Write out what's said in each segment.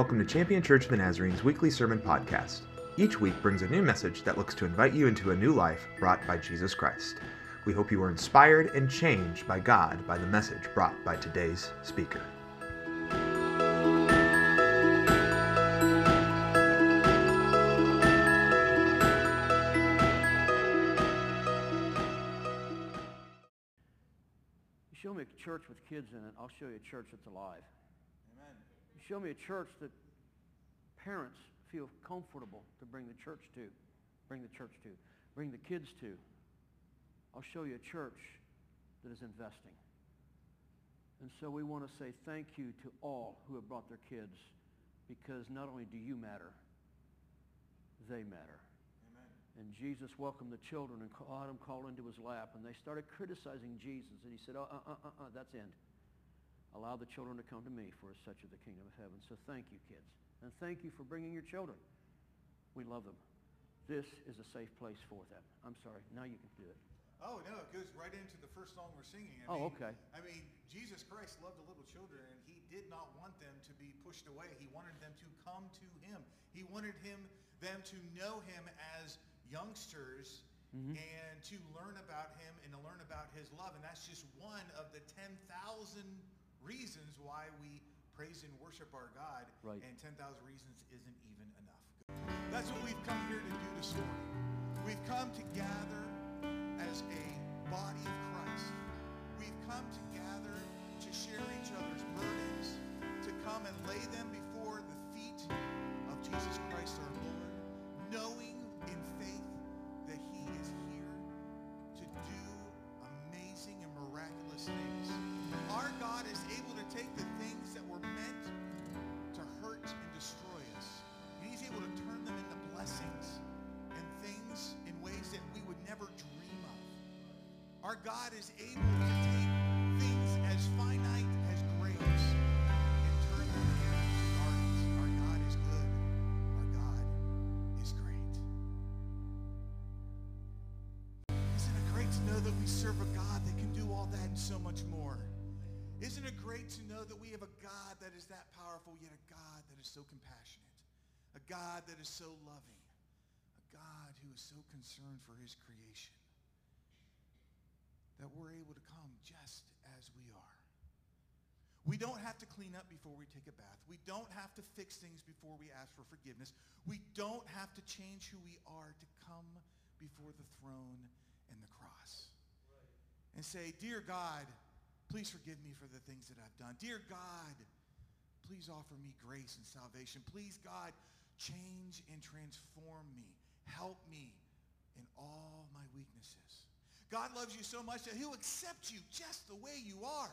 Welcome to Champion Church of the Nazarene's weekly sermon podcast. Each week brings a new message that looks to invite you into a new life brought by Jesus Christ. We hope you are inspired and changed by God by the message brought by today's speaker. You show me a church with kids in it, I'll show you a church that's alive. Show me a church that parents feel comfortable to bring the church to, bring the church to, bring the kids to. I'll show you a church that is investing. And so we want to say thank you to all who have brought their kids because not only do you matter, they matter. Amen. And Jesus welcomed the children and caught them called into his lap. And they started criticizing Jesus. And he said, uh, uh, uh, uh, that's end. Allow the children to come to me, for as such of the kingdom of heaven. So thank you, kids. And thank you for bringing your children. We love them. This is a safe place for them. I'm sorry. Now you can do it. Oh no, it goes right into the first song we're singing. I Oh, mean, okay. I mean, Jesus Christ loved the little children, and he did not want them to be pushed away. He wanted them to come to him. He wanted him them to know him as youngsters Mhm. and to learn about him and to learn about his love. And that's just one of the 10,000 reasons why we praise and worship our God. Right. And 10,000 reasons isn't even enough. That's what we've come here to do this morning. We've come to gather as a body of Christ. We've come to gather to share each other's burdens, to come and lay them before the feet of Jesus Christ our Lord, knowing God is able to take things as finite as grapes and turn them into gardens. Our God is good. Our God is great. Isn't it great to know that we serve a God that can do all that and so much more? Isn't it great to know that we have a God that is that powerful, yet a God that is so compassionate, a God that is so loving, a God who is so concerned for his creation, that we're able to come just as we are. We don't have to clean up before we take a bath. We don't have to fix things before we ask for forgiveness. We don't have to change who we are to come before the throne and the cross. And say, Dear God, please forgive me for the things that I've done. Dear God, please offer me grace and salvation. Please, God, change and transform me. Help me in all my weaknesses. God loves you so much that he'll accept you just the way you are.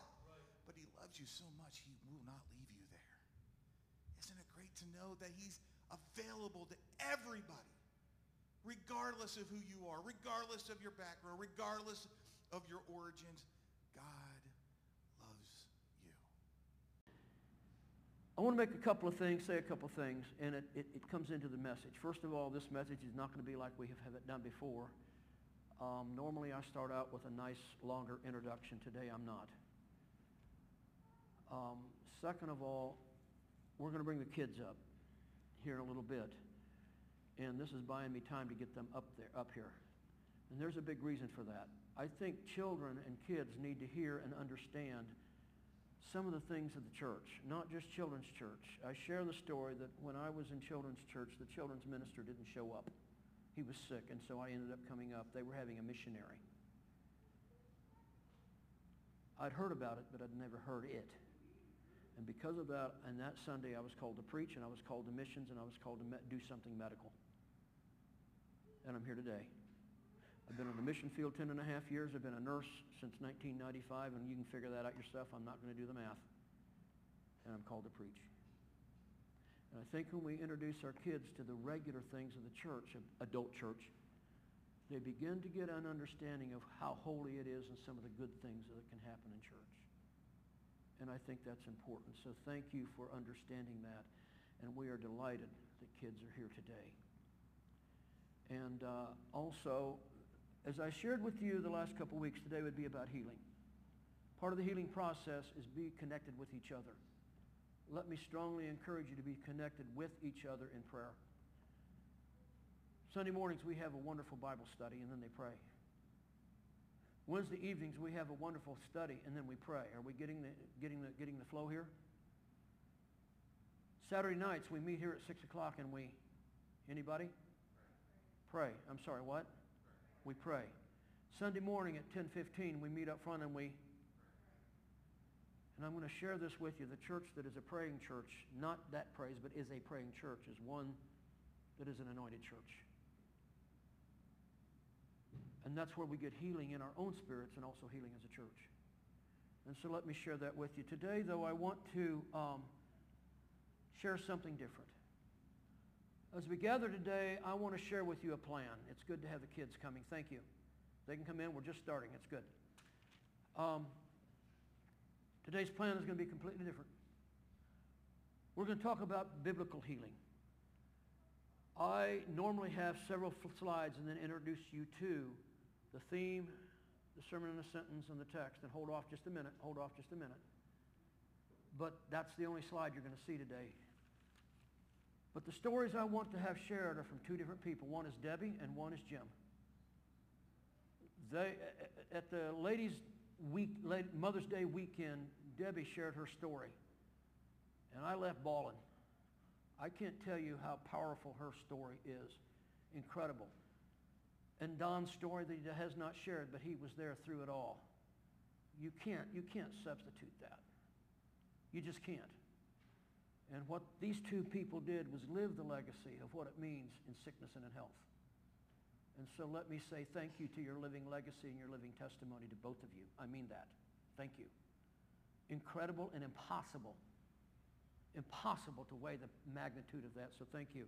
But he loves you so much he will not leave you there. Isn't it great to know that he's available to everybody, regardless of who you are, regardless of your background, regardless of your origins? God loves you. I want to make a couple of things, say a couple of things, and it, it, it comes into the message. First of all, this message is not going to be like we have, have it done before. Um, normally I start out with a nice, longer introduction. Today I'm not. Um, second of all, we're going to bring the kids up here in a little bit. And this is buying me time to get them up there, up here. And there's a big reason for that. I think children and kids need to hear and understand some of the things of the church, not just children's church. I share the story that when I was in children's church, the children's minister didn't show up. He was sick, and so I ended up coming up. They were having a missionary. I'd heard about it, but I'd never heard it. And because of that, and that Sunday I was called to preach, and I was called to missions, and I was called to me- do something medical. And I'm here today. I've been on the mission field 10 and a half years. I've been a nurse since 1995, and you can figure that out yourself. I'm not going to do the math. And I'm called to preach. And I think when we introduce our kids to the regular things of the church, of adult church, they begin to get an understanding of how holy it is and some of the good things that can happen in church. And I think that's important. So thank you for understanding that. And we are delighted that kids are here today. And uh, also, as I shared with you the last couple weeks, today would be about healing. Part of the healing process is be connected with each other. Let me strongly encourage you to be connected with each other in prayer. Sunday mornings we have a wonderful Bible study and then they pray. Wednesday evenings we have a wonderful study and then we pray. Are we getting the, getting the, getting the flow here? Saturday nights we meet here at 6 o'clock and we, anybody? Pray. I'm sorry, what? We pray. Sunday morning at 10:15 we meet up front and we and I'm going to share this with you. The church that is a praying church, not that prays, but is a praying church, is one that is an anointed church. And that's where we get healing in our own spirits and also healing as a church. And so let me share that with you. Today, though, I want to um, share something different. As we gather today, I want to share with you a plan. It's good to have the kids coming. Thank you. They can come in. We're just starting. It's good. Um, today's plan is going to be completely different. We're going to talk about biblical healing. I normally have several slides and then introduce you to the theme, the sermon in a sentence, and the text. And hold off just a minute. Hold off just a minute. But that's the only slide you're going to see today. But the stories I want to have shared are from two different people. One is Debbie and one is Jim. They, at the ladies' week, Mother's Day weekend, Debbie shared her story. And I left bawling. I can't tell you how powerful her story is. Incredible. And Don's story that he has not shared, but he was there through it all. You can't, you can't substitute that. You just can't. And what these two people did was live the legacy of what it means in sickness and in health. And so let me say thank you to your living legacy and your living testimony to both of you. I mean that. Thank you. Incredible and impossible. Impossible to weigh the magnitude of that, so thank you.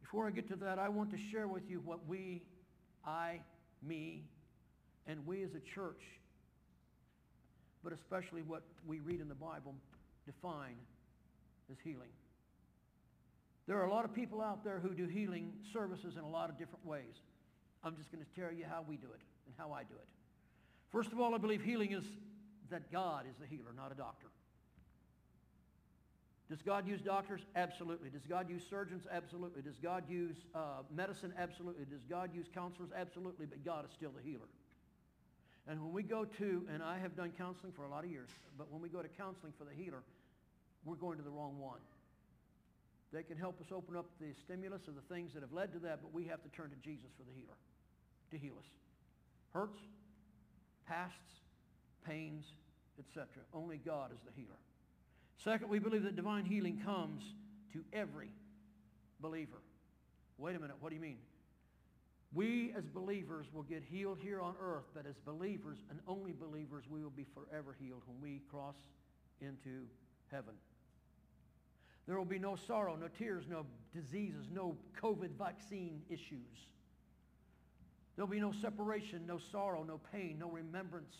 Before I get to that, I want to share with you what we, I, me, and we as a church, but especially what we read in the Bible, define as healing. There are a lot of people out there who do healing services in a lot of different ways. I'm just going to tell you how we do it and how I do it. First of all, I believe healing is that God is the healer, not a doctor. Does God use doctors? Absolutely. Does God use surgeons? Absolutely. Does God use uh, medicine? Absolutely. Does God use counselors? Absolutely. But God is still the healer. And when we go to, and I have done counseling for a lot of years, but when we go to counseling for the healer, we're going to the wrong one. They can help us open up the stimulus of the things that have led to that, but we have to turn to Jesus for the healer, to heal us. Hurts, pasts, pains, etc. Only God is the healer. Second, we believe that divine healing comes to every believer. Wait a minute, what do you mean? We as believers will get healed here on earth, but as believers and only believers, we will be forever healed when we cross into heaven. There will be no sorrow, no tears, no diseases, no COVID vaccine issues. There'll be no separation, no sorrow, no pain, no remembrance.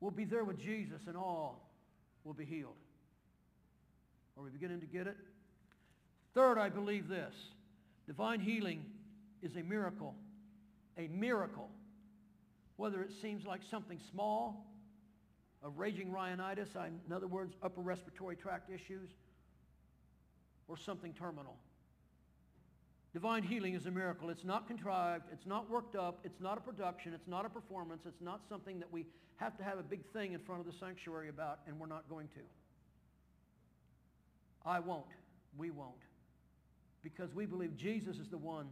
We'll be there with Jesus and all will be healed. Are we beginning to get it? Third, I believe this. Divine healing is a miracle. A miracle. Whether it seems like something small, a raging rhinitis, in other words, upper respiratory tract issues, or something terminal. Divine healing is a miracle. It's not contrived. It's not worked up. It's not a production. It's not a performance. It's not something that we have to have a big thing in front of the sanctuary about, and we're not going to. I won't. We won't. Because we believe Jesus is the one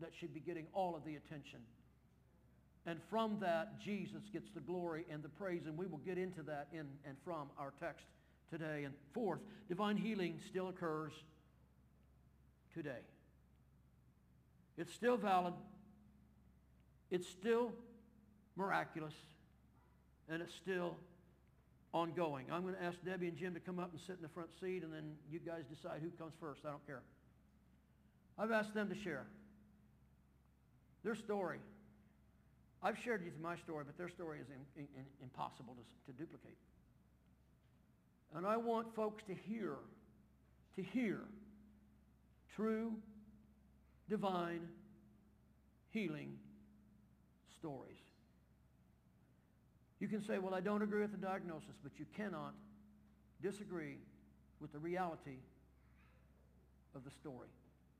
that should be getting all of the attention. And from that, Jesus gets the glory and the praise, and we will get into that in and from our text today. And fourth, divine healing still occurs today. It's still valid. It's still miraculous. And it's still ongoing. I'm going to ask Debbie and Jim to come up and sit in the front seat, and then you guys decide who comes first. I don't care. I've asked them to share their story. I've shared with you my story, but their story is in, in, impossible to, to duplicate. And I want folks to hear, to hear true, divine, healing stories. You can say, well, I don't agree with the diagnosis, but you cannot disagree with the reality of the story.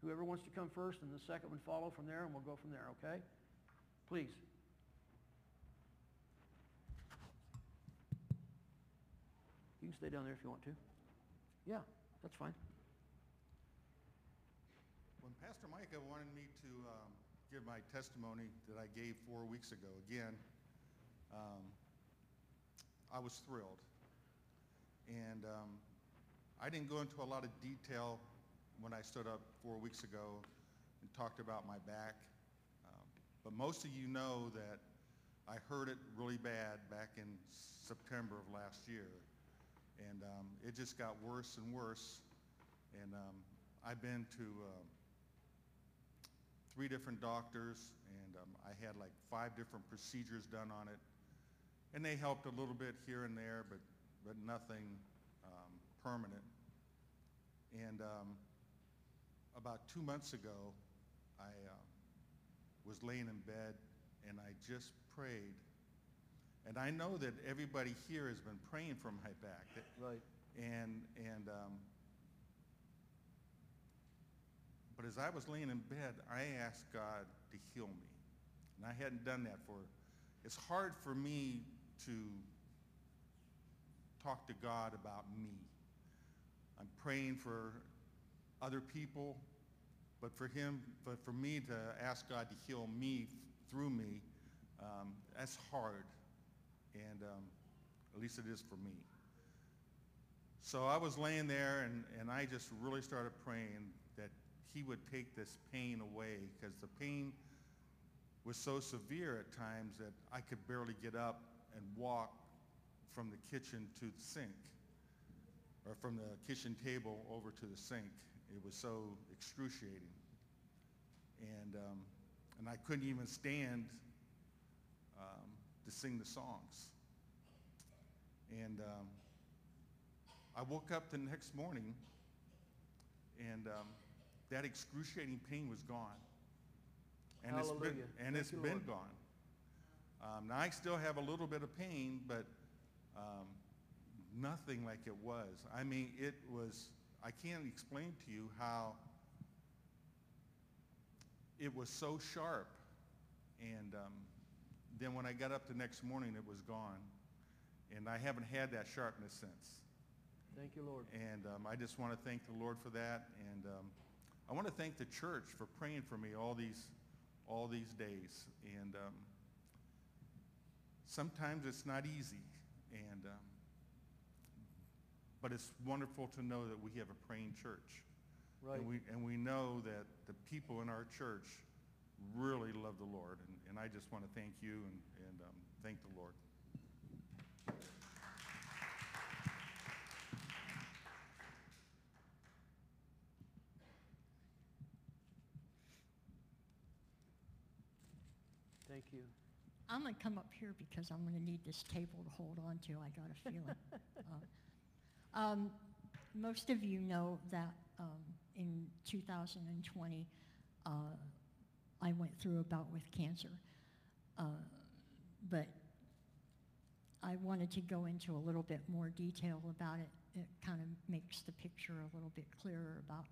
Whoever wants to come first and the second one follow from there, and we'll go from there, okay? Please. You can stay down there if you want to. Yeah, that's fine. Pastor Micah wanted me to um, give my testimony that I gave four weeks ago, again, um, I was thrilled. And um, I didn't go into a lot of detail when I stood up four weeks ago and talked about my back. Um, but most of you know that I hurt it really bad back in September of last year. And um, it just got worse and worse. And um, I've been to um, three different doctors, and um, I had like five different procedures done on it. And they helped a little bit here and there, but, but nothing um, permanent. And um, about two months ago, I uh, was laying in bed, and I just prayed. And I know that everybody here has been praying for my back. Right. And, and um, but as I was laying in bed, I asked God to heal me. And I hadn't done that for, it's hard for me to talk to God about me. I'm praying for other people, but for him, but for me to ask God to heal me through me, um, that's hard. And um, at least it is for me. So I was laying there and, and I just really started praying he would take this pain away because the pain was so severe at times that I could barely get up and walk from the kitchen to the sink or from the kitchen table over to the sink. It was so excruciating. And, um, and I couldn't even stand um, to sing the songs. And um, I woke up the next morning and um, that excruciating pain was gone. And it's been, and Thank it's you, been Lord. gone. Um, now I still have a little bit of pain, but um, nothing like it was. I mean, it was, I can't explain to you how it was so sharp. And um, then when I got up the next morning, it was gone. And I haven't had that sharpness since. Thank you, Lord. And um, I just want to thank the Lord for that. And um, I want to thank the church for praying for me all these, all these days. And um, sometimes it's not easy. And, um, but it's wonderful to know that we have a praying church. Right. And we, and we know that the people in our church really love the Lord. And, and I just want to thank you and, and um, thank the Lord. Thank you. I'm going to come up here because I'm going to need this table to hold on to. I got a feeling. Uh, um, most of you know that um, in 2020, uh, I went through a bout with cancer. Uh, but I wanted to go into a little bit more detail about it. It kind of makes the picture a little bit clearer about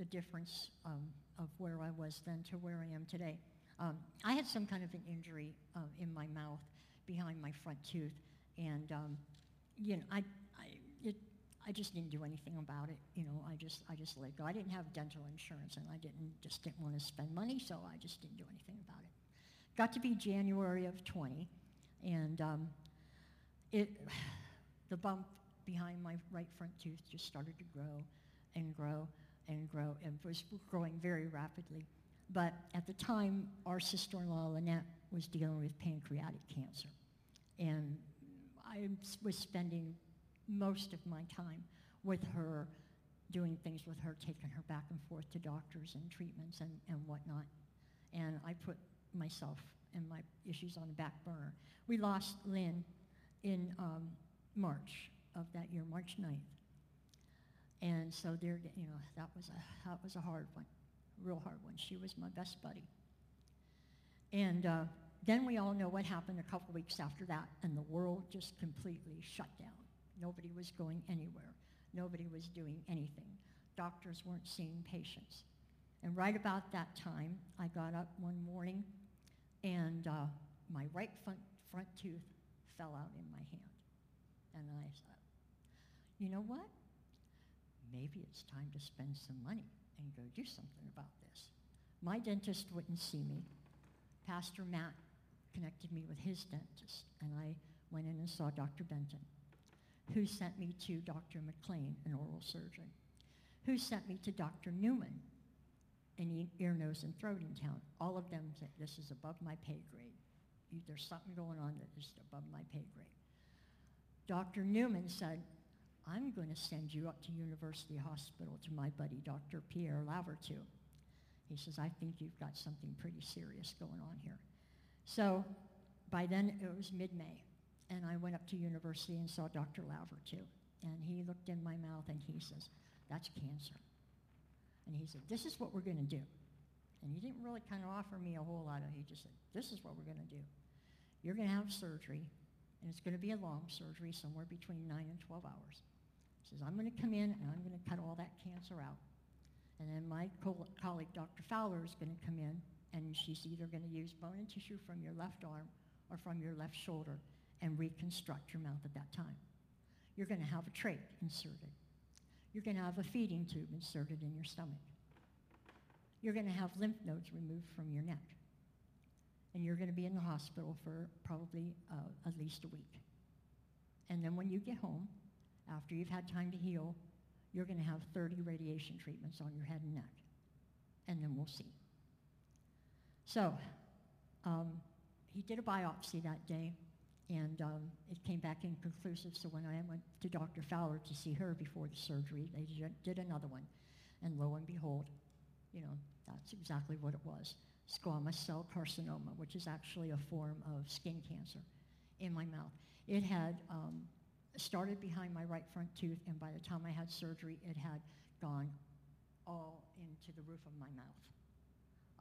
the difference um, of where I was then to where I am today. Um, I had some kind of an injury uh, in my mouth behind my front tooth, and um, you know, I, I, it, I just didn't do anything about it. You know, I just, I just let go. I didn't have dental insurance, and I didn't, just didn't want to spend money, so I just didn't do anything about it. Got to be January of 20, and um, it, the bump behind my right front tooth just started to grow and grow and grow and was growing very rapidly. But at the time, our sister-in-law, Lynette, was dealing with pancreatic cancer. And I was spending most of my time with her, doing things with her, taking her back and forth to doctors and treatments and, and whatnot. And I put myself and my issues on the back burner. We lost Lynn in um, March of that year, March 9th. And so there, you know, that was a, that was a hard one real hard one. She was my best buddy. And uh, then we all know what happened a couple weeks after that, and the world just completely shut down. Nobody was going anywhere. Nobody was doing anything. Doctors weren't seeing patients. And right about that time, I got up one morning and uh, my right front, front tooth fell out in my hand. And I thought, you know what? Maybe it's time to spend some money and go do something about this. My dentist wouldn't see me. Pastor Matt connected me with his dentist, and I went in and saw Dr. Benton, who sent me to Dr. McLean, an oral surgeon, who sent me to Dr. Newman, an ear, nose, and throat in town. All of them said, this is above my pay grade. There's something going on that is above my pay grade. Dr. Newman said, I'm going to send you up to University Hospital to my buddy, Dr. Pierre Lavertu. He says, I think you've got something pretty serious going on here. So by then it was mid-May, and I went up to university and saw Dr. Lavertu. And he looked in my mouth and he says, that's cancer. And he said, this is what we're going to do. And he didn't really kind of offer me a whole lot of, he just said, this is what we're going to do. You're going to have surgery, and it's going to be a long surgery, somewhere between 9 and 12 hours. Says, I'm going to come in and I'm going to cut all that cancer out. And then my co- colleague, Dr. Fowler, is going to come in, and she's either going to use bone and tissue from your left arm or from your left shoulder and reconstruct your mouth at that time. You're going to have a trach inserted. You're going to have a feeding tube inserted in your stomach. You're going to have lymph nodes removed from your neck. And you're going to be in the hospital for probably uh, at least a week. And then when you get home, after you've had time to heal, you're going to have 30 radiation treatments on your head and neck. And then we'll see. So um, he did a biopsy that day, and um, it came back inconclusive. So when I went to Dr. Fowler to see her before the surgery, they did another one. And lo and behold, you know, that's exactly what it was. Squamous cell carcinoma, which is actually a form of skin cancer in my mouth. It had um, started behind my right front tooth, and by the time I had surgery, it had gone all into the roof of my mouth.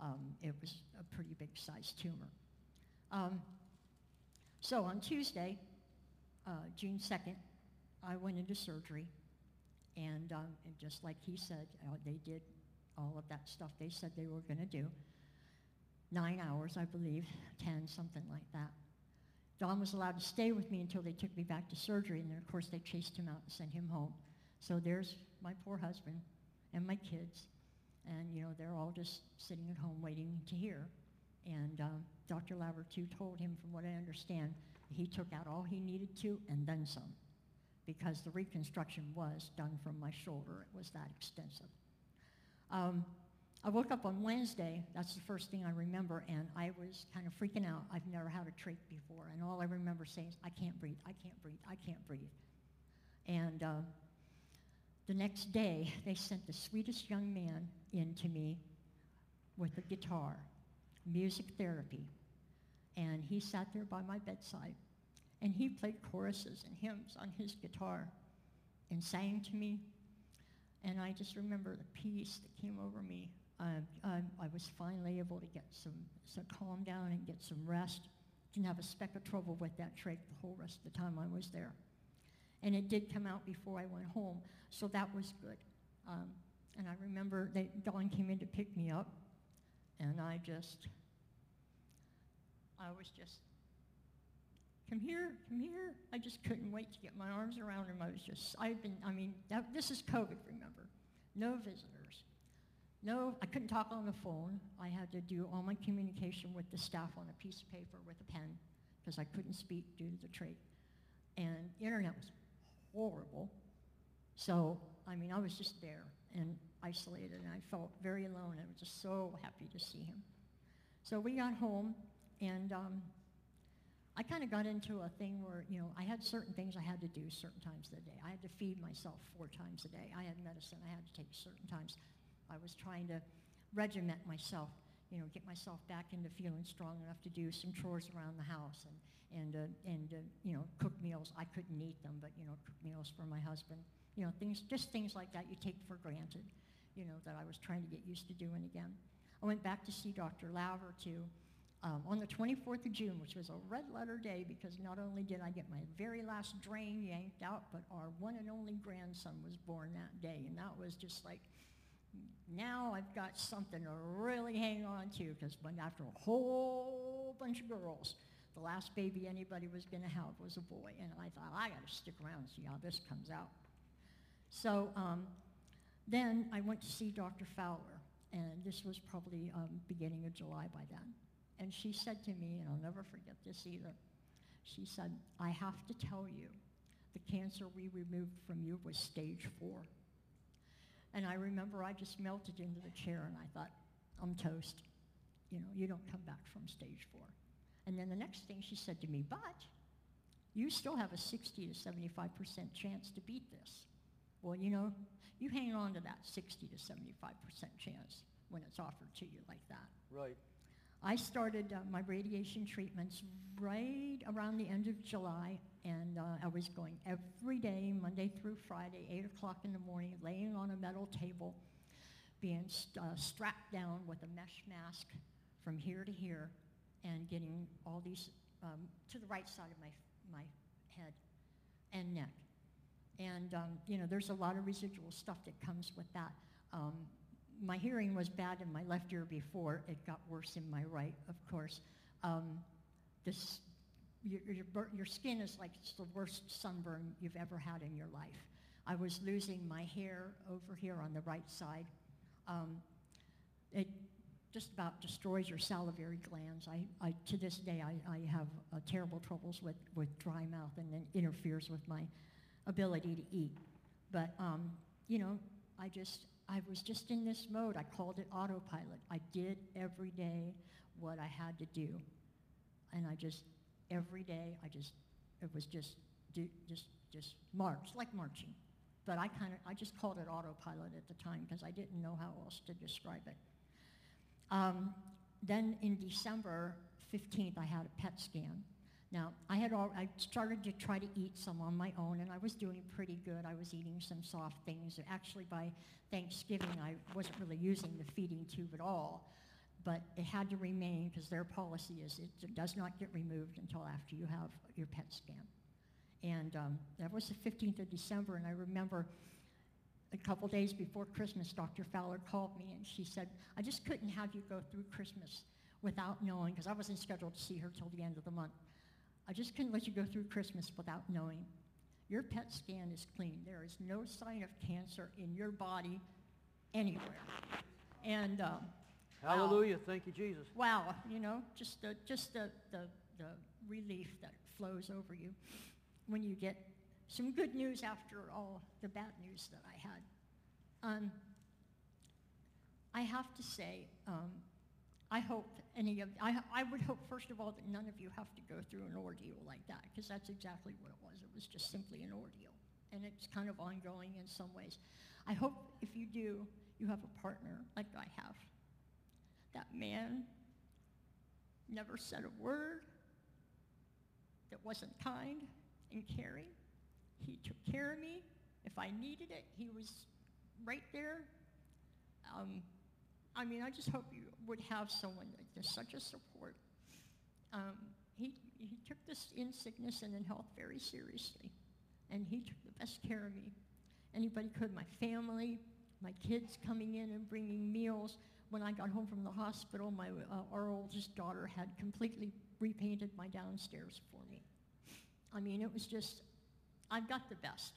Um, it was a pretty big sized tumor. Um, so on Tuesday, uh, June 2nd, I went into surgery, and, um, and just like he said, uh, they did all of that stuff they said they were going to do. Nine hours, I believe, 10, something like that. Don was allowed to stay with me until they took me back to surgery, and then, of course, they chased him out and sent him home. So there's my poor husband and my kids, and, you know, they're all just sitting at home waiting to hear. And um, Dr. Lavertu told him, from what I understand, he took out all he needed to and then some, because the reconstruction was done from my shoulder. It was that extensive. Um, I woke up on Wednesday, that's the first thing I remember, and I was kind of freaking out. I've never had a trach before, and all I remember saying is, I can't breathe, I can't breathe, I can't breathe. And uh, the next day, they sent the sweetest young man in to me with a guitar, music therapy. And he sat there by my bedside, and he played choruses and hymns on his guitar and sang to me. And I just remember the peace that came over me I, I, I was finally able to get some, some calm down and get some rest. Didn't have a speck of trouble with that trach the whole rest of the time I was there. And it did come out before I went home, so that was good. Um, and I remember that Don came in to pick me up, and I just, I was just, come here, come here. I just couldn't wait to get my arms around him. I was just, I've been, I mean, that, this is COVID, remember? No visitors no, I couldn't talk on the phone. I had to do all my communication with the staff on a piece of paper with a pen because I couldn't speak due to the trach. And internet was horrible. So, I mean, I was just there and isolated, and I felt very alone. I was just so happy to see him. So we got home, and um, I kind of got into a thing where, you know, I had certain things I had to do certain times of the day. I had to feed myself four times a day. I had medicine I had to take certain times. I was trying to regiment myself, you know, get myself back into feeling strong enough to do some chores around the house and, and, uh, and uh, you know, cook meals. I couldn't eat them, but, you know, cook meals for my husband. You know, things, just things like that you take for granted, you know, that I was trying to get used to doing again. I went back to see Dr. Lavertu, um, on the 24th of June, which was a red letter day because not only did I get my very last drain yanked out, but our one and only grandson was born that day. And that was just like, now I've got something to really hang on to because after a whole bunch of girls, the last baby anybody was going to have was a boy. And I thought, I got to stick around and see how this comes out. So um, then I went to see Dr. Fowler, and this was probably um, beginning of July by then. And she said to me, and I'll never forget this either, she said, I have to tell you, the cancer we removed from you was stage four. And I remember I just melted into the chair and I thought, I'm toast. You know, you don't come back from stage four. And then the next thing she said to me, but you still have a 60 to 75% chance to beat this. Well, you know, you hang on to that 60 to 75% chance when it's offered to you like that. Right. I started uh, my radiation treatments right around the end of July, and uh, I was going every day, Monday through Friday, 8 o'clock in the morning, laying on a metal table, being st- uh, strapped down with a mesh mask from here to here, and getting all these um, to the right side of my, my head and neck. And, um, you know, there's a lot of residual stuff that comes with that. Um, my hearing was bad in my left ear before. It got worse in my right, of course. Um, this, your, your, your skin is like it's the worst sunburn you've ever had in your life. I was losing my hair over here on the right side. Um, it just about destroys your salivary glands. I, I to this day, I, I have uh, terrible troubles with, with dry mouth and it interferes with my ability to eat. But, um, you know, I just, I was just in this mode. I called it autopilot. I did every day what I had to do. And I just, every day, I just, it was just, do, just, just march, like marching. But I kind of, I just called it autopilot at the time because I didn't know how else to describe it. Um, then in December 15th, I had a PET scan. Now, I had all, I started to try to eat some on my own, and I was doing pretty good. I was eating some soft things. Actually, by Thanksgiving, I wasn't really using the feeding tube at all, but it had to remain because their policy is it does not get removed until after you have your PET scan. And um, that was the 15th of December, and I remember a couple days before Christmas, Dr. Fowler called me, and she said, I just couldn't have you go through Christmas without knowing, because I wasn't scheduled to see her till the end of the month. I just couldn't let you go through Christmas without knowing. Your PET scan is clean. There is no sign of cancer in your body anywhere. And um, Hallelujah. Wow. Thank you, Jesus. Wow. You know, just the, just the, the, the relief that flows over you when you get some good news after all the bad news that I had. Um, I have to say, um, I hope any of, I, I would hope, first of all, that none of you have to go through an ordeal like that, because that's exactly what it was. It was just simply an ordeal. And it's kind of ongoing in some ways. I hope if you do, you have a partner like I have. That man never said a word that wasn't kind and caring. He took care of me. If I needed it, he was right there. Um, I mean, I just hope you would have someone like such a support. Um, he, he took this in sickness and in health very seriously, and he took the best care of me. Anybody could, my family, my kids coming in and bringing meals. When I got home from the hospital, my, uh, our oldest daughter had completely repainted my downstairs for me. I mean, it was just, I've got the best.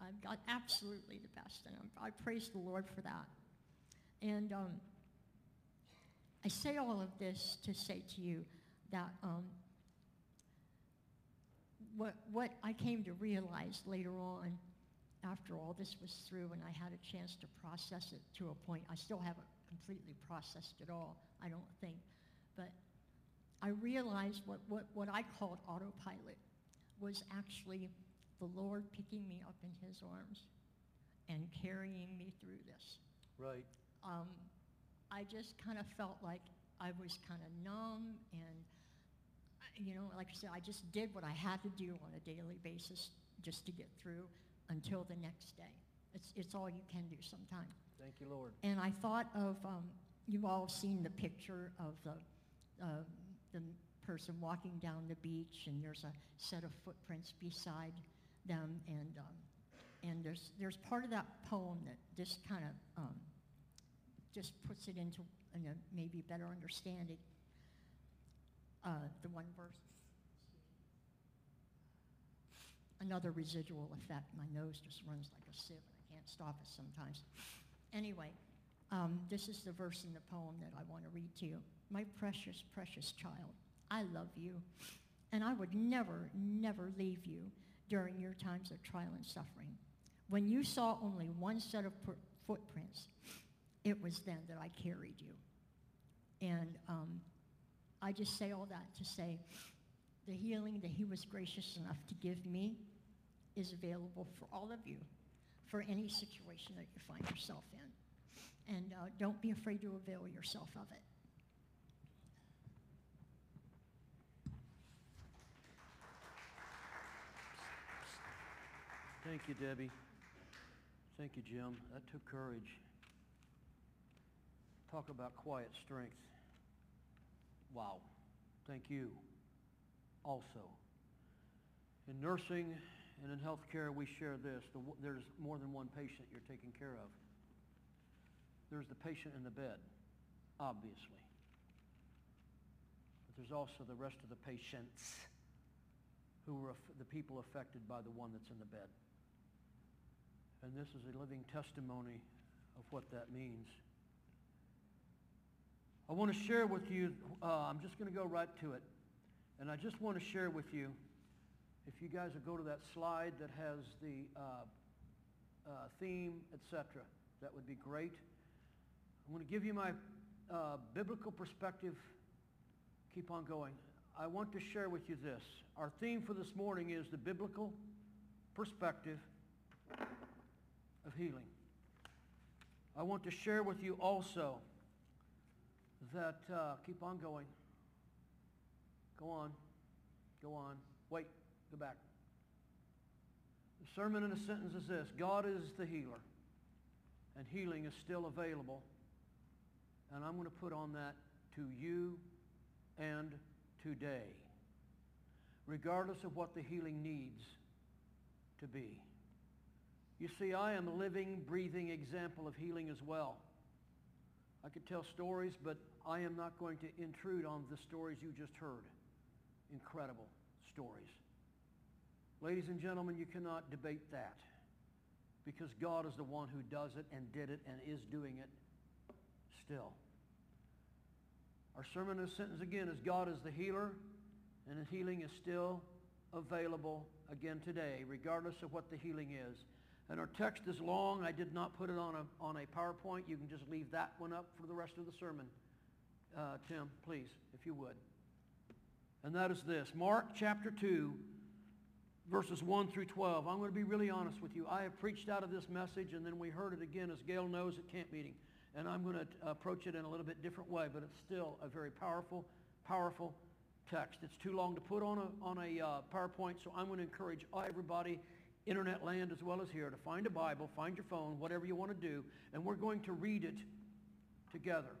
I've got absolutely the best, and I'm, i praise the Lord for that. And um, I say all of this to say to you that um, what, what I came to realize later on, after all this was through and I had a chance to process it to a point, I still haven't completely processed at all, I don't think, but I realized what, what, what I called autopilot was actually the Lord picking me up in his arms and carrying me through this. Right um, I just kind of felt like I was kind of numb and, you know, like I said, I just did what I had to do on a daily basis just to get through until the next day. It's, it's all you can do sometimes. Thank you, Lord. And I thought of, um, you've all seen the picture of the, uh, the person walking down the beach, and there's a set of footprints beside them, and um, and there's there's part of that poem that just kind of um, just puts it into in a maybe better understanding. Uh, the one verse. Another residual effect. My nose just runs like a sieve, and I can't stop it sometimes. Anyway, um, this is the verse in the poem that I want to read to you. My precious, precious child, I love you, and I would never, never leave you during your times of trial and suffering. When you saw only one set of footprints, it was then that I carried you. And um, I just say all that to say the healing that he was gracious enough to give me is available for all of you for any situation that you find yourself in. And uh, don't be afraid to avail yourself of it. Thank you, Debbie. Thank you, Jim. That took courage. Talk about quiet strength. Wow. Thank you. Also, in nursing and in healthcare, we share this. The, there's more than one patient you're taking care of. There's the patient in the bed, obviously. But there's also the rest of the patients who are the people affected by the one that's in the bed. And this is a living testimony of what that means. I want to share with you, uh, I'm just going to go right to it. And I just want to share with you, if you guys will go to that slide that has the uh, uh, theme, etc., that would be great. I'm going to give you my uh, biblical perspective. Keep on going. I want to share with you this. Our theme for this morning is the biblical perspective of healing. I want to share with you also that, uh, keep on going. Go on. Go on. Wait. Go back. The sermon in a sentence is this. God is the healer. And healing is still available. And I'm going to put on that to you and today. Regardless of what the healing needs to be. You see, I am a living, breathing example of healing as well. I could tell stories, but I am not going to intrude on the stories you just heard. Incredible stories. Ladies and gentlemen, you cannot debate that because God is the one who does it and did it and is doing it still. Our sermon a sentence again is God is the healer and the healing is still available again today, regardless of what the healing is. And our text is long. I did not put it on a, on a PowerPoint. You can just leave that one up for the rest of the sermon. Uh, Tim, please, if you would. And that is this. Mark chapter 2, verses 1 through 12. I'm going to be really honest with you. I have preached out of this message, and then we heard it again, as Gail knows, at camp meeting. And I'm going to approach it in a little bit different way, but it's still a very powerful, powerful text. It's too long to put on a, on a uh, PowerPoint, so I'm going to encourage everybody internet land as well as here, to find a Bible, find your phone, whatever you want to do, and we're going to read it together.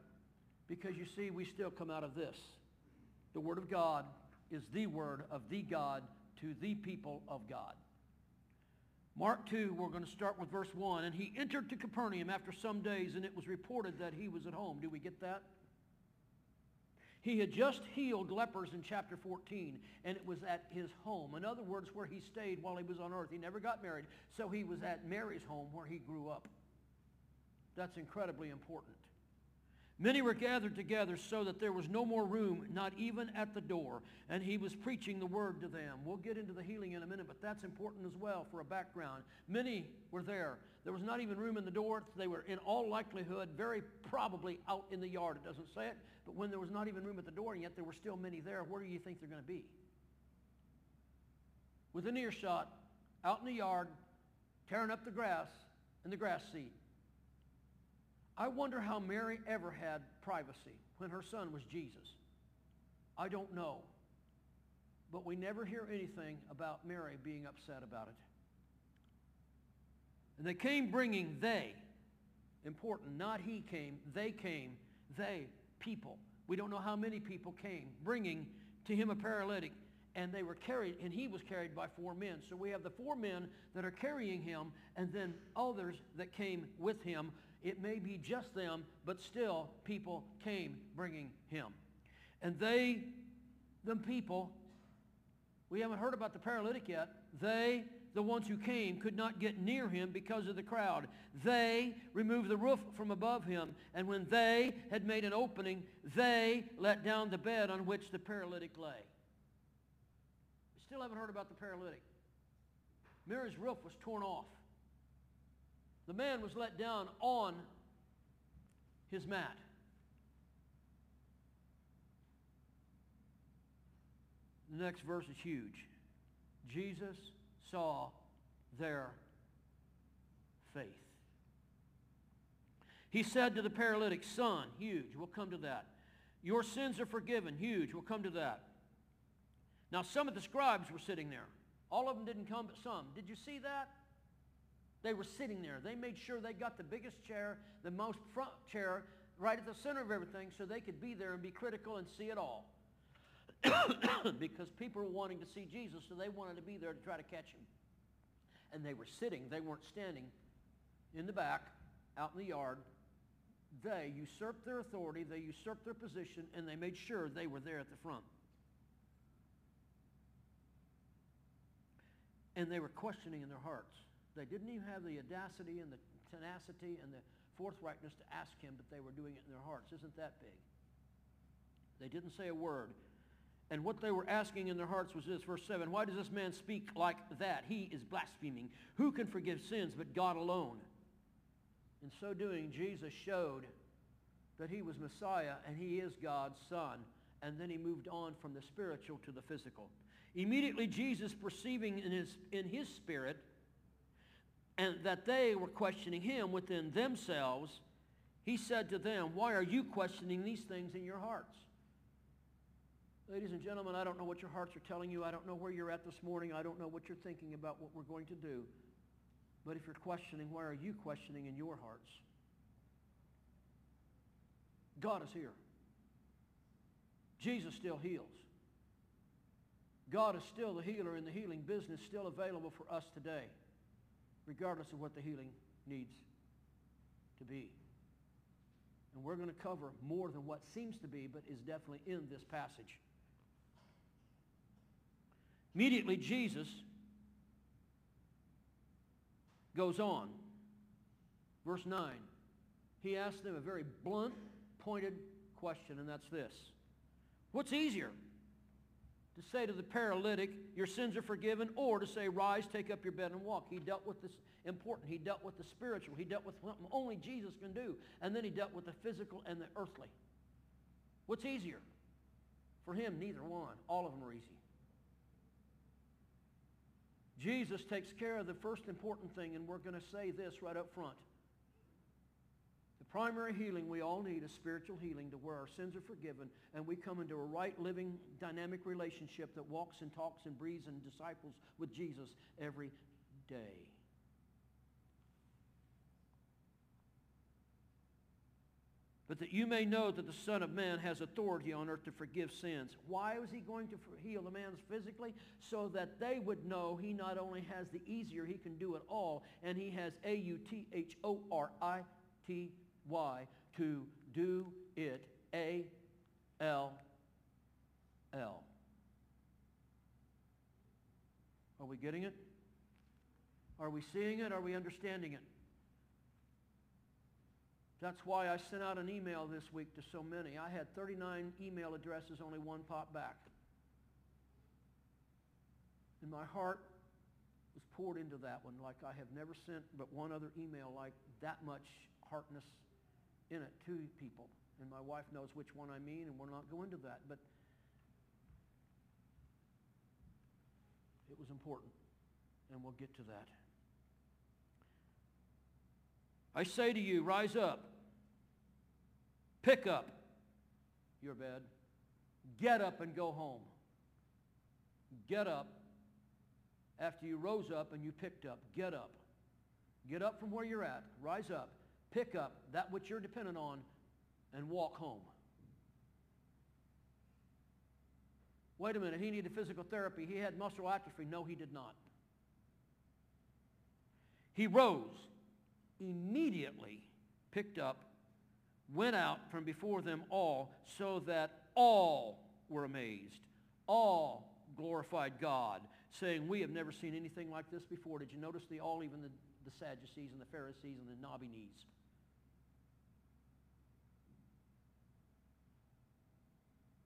Because you see, we still come out of this. The Word of God is the Word of the God to the people of God. Mark 2, we're going to start with verse 1. And he entered to Capernaum after some days, and it was reported that he was at home. Do we get that? He had just healed lepers in chapter 14, and it was at his home. In other words, where he stayed while he was on earth. He never got married, so he was at Mary's home where he grew up. That's incredibly important. Many were gathered together so that there was no more room, not even at the door. And he was preaching the word to them. We'll get into the healing in a minute, but that's important as well for a background. Many were there. There was not even room in the door. They were in all likelihood very probably out in the yard. It doesn't say it, but when there was not even room at the door, and yet there were still many there, where do you think they're going to be? Within earshot, out in the yard, tearing up the grass and the grass seed. I wonder how Mary ever had privacy when her son was Jesus. I don't know. But we never hear anything about Mary being upset about it. And they came bringing, they, important, not he came, they came, they, people, We don't know how many people came, bringing to him a paralytic, and they were carried, and he was carried by four men. So we have the four men that are carrying him, and then others that came with him. It may be just them, but still people came bringing him. And they, the people, we haven't heard about the paralytic yet. They, the ones who came, could not get near him because of the crowd. They removed the roof from above him, and when they had made an opening, they let down the bed on which the paralytic lay. We still haven't heard about the paralytic. Mary's roof was torn off. The man was let down on his mat. The next verse is huge. Jesus saw their faith. He said to the paralytic, Son, huge, we'll come to that. Your sins are forgiven, huge, we'll come to that. Now, some of the scribes were sitting there. All of them didn't come, but some. Did you see that? They were sitting there. They made sure they got the biggest chair, the most front chair, right at the center of everything so they could be there and be critical and see it all. because people were wanting to see Jesus, so they wanted to be there to try to catch him. And they were sitting, they weren't standing in the back, out in the yard. They usurped their authority, they usurped their position, and they made sure they were there at the front. And they were questioning in their hearts. They didn't even have the audacity and the tenacity and the forthrightness to ask him, but they were doing it in their hearts. Isn't that big? They didn't say a word. And what they were asking in their hearts was this, verse 7, Why does this man speak like that? He is blaspheming. Who can forgive sins but God alone? In so doing, Jesus showed that he was Messiah and he is God's son. And then he moved on from the spiritual to the physical. Immediately Jesus, perceiving in his, in his spirit and that they were questioning him within themselves, he said to them, Why are you questioning these things in your hearts? Ladies and gentlemen, I don't know what your hearts are telling you. I don't know where you're at this morning. I don't know what you're thinking about what we're going to do. But if you're questioning, why are you questioning in your hearts? God is here. Jesus still heals. God is still the healer and the healing business still available for us today, regardless of what the healing needs to be. And we're going to cover more than what seems to be, but is definitely in this passage. Immediately, Jesus goes on. Verse 9. He asks them a very blunt, pointed question, and that's this. What's easier? To say to the paralytic, your sins are forgiven, or to say, rise, take up your bed and walk. He dealt with this important. He dealt with the spiritual. He dealt with something only Jesus can do. And then he dealt with the physical and the earthly. What's easier? For him, neither one. All of them are easy. Jesus takes care of the first important thing, and we're going to say this right up front. Primary healing we all need is spiritual healing to where our sins are forgiven and we come into a right, living, dynamic relationship that walks and talks and breathes and disciples with Jesus every day. but that you may know that the Son of Man has authority on earth to forgive sins. Why was he going to heal the man physically? So that they would know he not only has the easier, he can do it all, and he has A-U-T-H-O-R-I-T-Y to do it. A-L-L. Are we getting it? Are we seeing it? Are we understanding it? That's why I sent out an email this week to so many. I had 39 email addresses, only one popped back. And my heart was poured into that one like I have never sent but one other email like that much heartness in it to people. And my wife knows which one I mean, and we'll not go into that. But it was important, and we'll get to that. I say to you, rise up. Pick up your bed. Get up and go home. Get up after you rose up and you picked up. Get up. Get up from where you're at. Rise up. Pick up that which you're dependent on and walk home. Wait a minute, he needed physical therapy. He had muscle atrophy. No, he did not. He rose, immediately picked up, went out from before them all, so that all were amazed. All glorified God, saying, We have never seen anything like this before. Did you notice the all, even the, the Sadducees and the Pharisees and the knobby knees?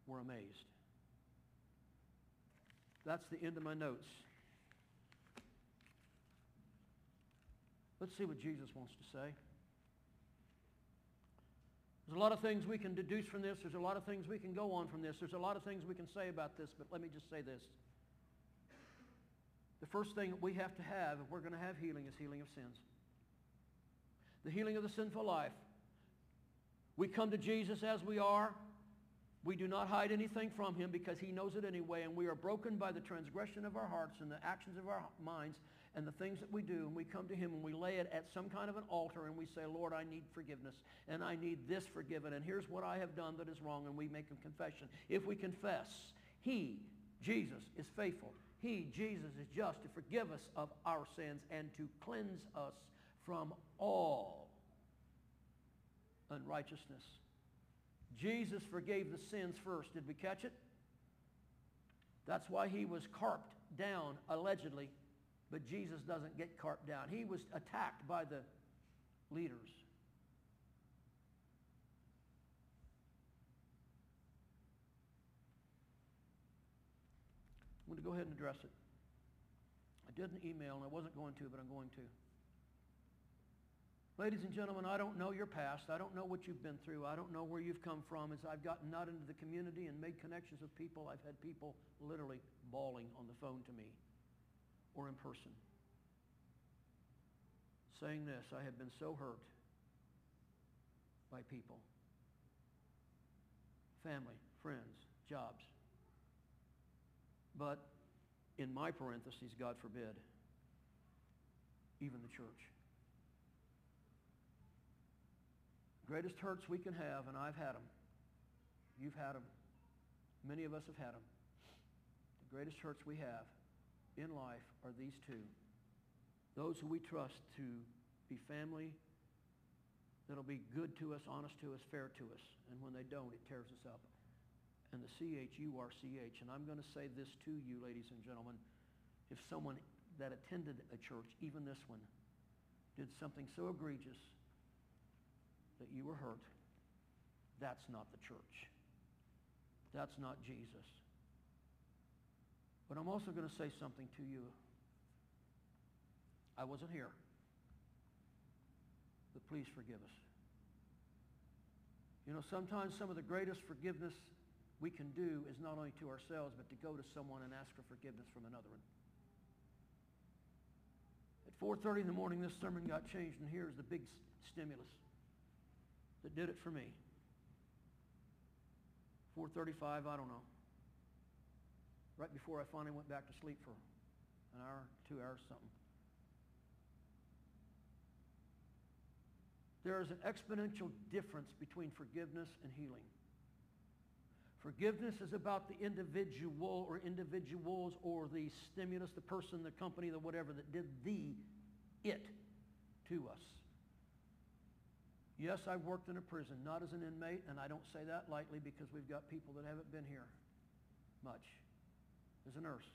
Were amazed. That's the end of my notes. Let's see what Jesus wants to say. There's a lot of things we can deduce from this. There's a lot of things we can go on from this. There's a lot of things we can say about this, but let me just say this. The first thing we have to have if we're going to have healing is healing of sins. The healing of the sinful life. We come to Jesus as we are. We do not hide anything from him because he knows it anyway, and we are broken by the transgression of our hearts and the actions of our minds and the things that we do. And we come to him and we lay it at some kind of an altar and we say, Lord, I need forgiveness and I need this forgiven. And here's what I have done that is wrong. And we make a confession. If we confess, he, Jesus, is faithful. He, Jesus, is just to forgive us of our sins and to cleanse us from all unrighteousness. Jesus forgave the sins first. Did we catch it? That's why he was carped down, allegedly, but Jesus doesn't get carped down. He was attacked by the leaders. I'm going to go ahead and address it. I did an email, and I wasn't going to, but I'm going to. Ladies and gentlemen, I don't know your past. I don't know what you've been through. I don't know where you've come from. As I've gotten out into the community and made connections with people, I've had people literally bawling on the phone to me or in person saying this, I have been so hurt by people, family, friends, jobs. But in my parentheses, God forbid, even the church. Greatest hurts we can have, and I've had them. You've had them. Many of us have had them. The greatest hurts we have in life are these two. Those who we trust to be family that'll be good to us, honest to us, fair to us. And when they don't, it tears us up. And the C-H-U-R-C-H. And I'm going to say this to you, ladies and gentlemen. If someone that attended a church, even this one, did something so egregious that you were hurt, that's not the church. That's not Jesus. But I'm also going to say something to you. I wasn't here. But please forgive us. You know, sometimes some of the greatest forgiveness we can do is not only to ourselves, but to go to someone and ask for forgiveness from another one. At 4.30 in the morning, this sermon got changed, and here's the big stimulus that did it for me. 4.35, I don't know. Right before I finally went back to sleep for an hour, two hours, something. There is an exponential difference between forgiveness and healing. Forgiveness is about the individual or individuals or the stimulus, the person, the company, the whatever that did the it to us. Yes, I've worked in a prison, not as an inmate, and I don't say that lightly because we've got people that haven't been here much. As a nurse.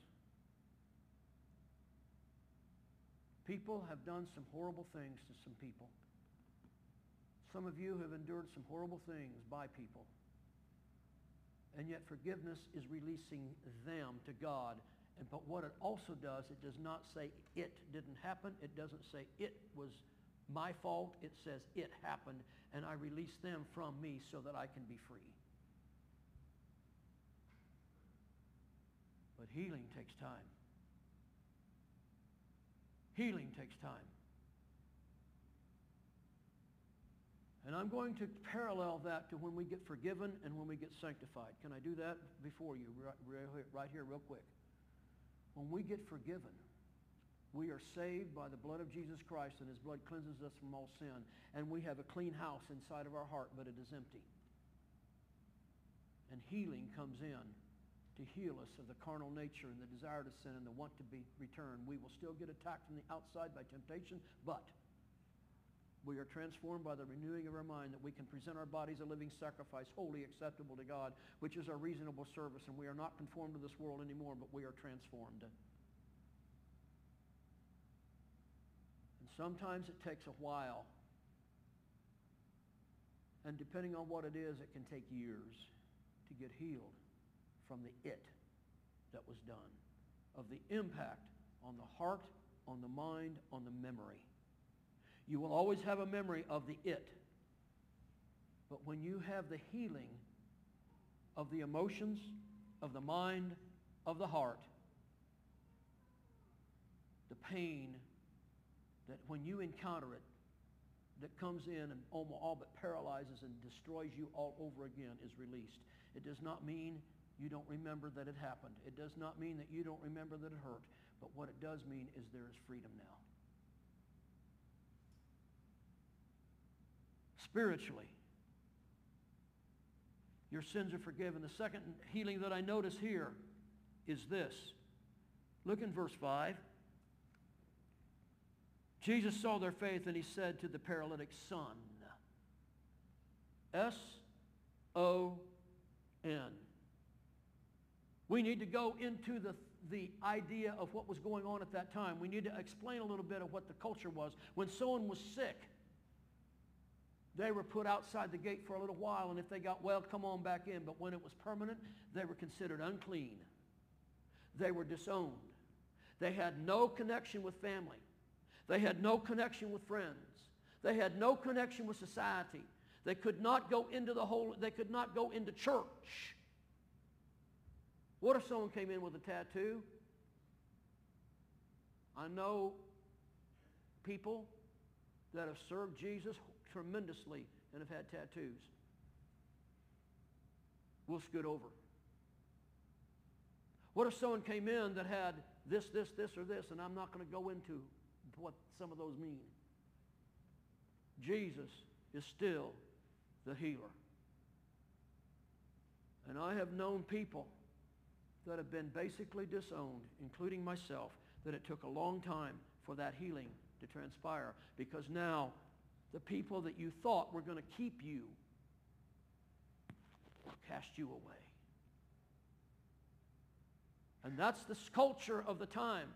People have done some horrible things to some people. Some of you have endured some horrible things by people. And yet forgiveness is releasing them to God. And, but what it also does, it does not say it didn't happen. It doesn't say it was my fault. It says it happened, and I release them from me so that I can be free. But healing takes time. Healing takes time. And I'm going to parallel that to when we get forgiven and when we get sanctified. Can I do that before you, right here, real quick? When we get forgiven, we are saved by the blood of Jesus Christ, and his blood cleanses us from all sin. And we have a clean house inside of our heart, but it is empty. And healing comes in to heal us of the carnal nature and the desire to sin and the want to be returned. We will still get attacked from the outside by temptation, but we are transformed by the renewing of our mind that we can present our bodies a living sacrifice, wholly acceptable to God, which is our reasonable service. And we are not conformed to this world anymore, but we are transformed. Sometimes it takes a while. And depending on what it is, it can take years to get healed from the it that was done, of the impact on the heart, on the mind, on the memory. You will always have a memory of the it. But when you have the healing of the emotions, of the mind, of the heart, the pain that when you encounter it, that comes in and almost all but paralyzes and destroys you all over again is released. It does not mean you don't remember that it happened. It does not mean that you don't remember that it hurt. But what it does mean is there is freedom now. spiritually. Your sins are forgiven. The second healing that I notice here is this. Look in verse 5. Jesus saw their faith and he said to the paralytic son, S-O-N. We need to go into the, the idea of what was going on at that time. We need to explain a little bit of what the culture was. When someone was sick, they were put outside the gate for a little while, and if they got well, come on back in. But when it was permanent, they were considered unclean. They were disowned. They had no connection with family. They had no connection with friends. They had no connection with society. They could not go into the whole, they could not go into church. What if someone came in with a tattoo? I know people that have served Jesus tremendously and have had tattoos. We'll scoot over. What if someone came in that had this, this, this, or this, and I'm not going to go into what some of those mean. Jesus is still the healer. And I have known people that have been basically disowned, including myself, that it took a long time for that healing to transpire because now the people that you thought were going to keep you cast you away. And that's the culture of the time.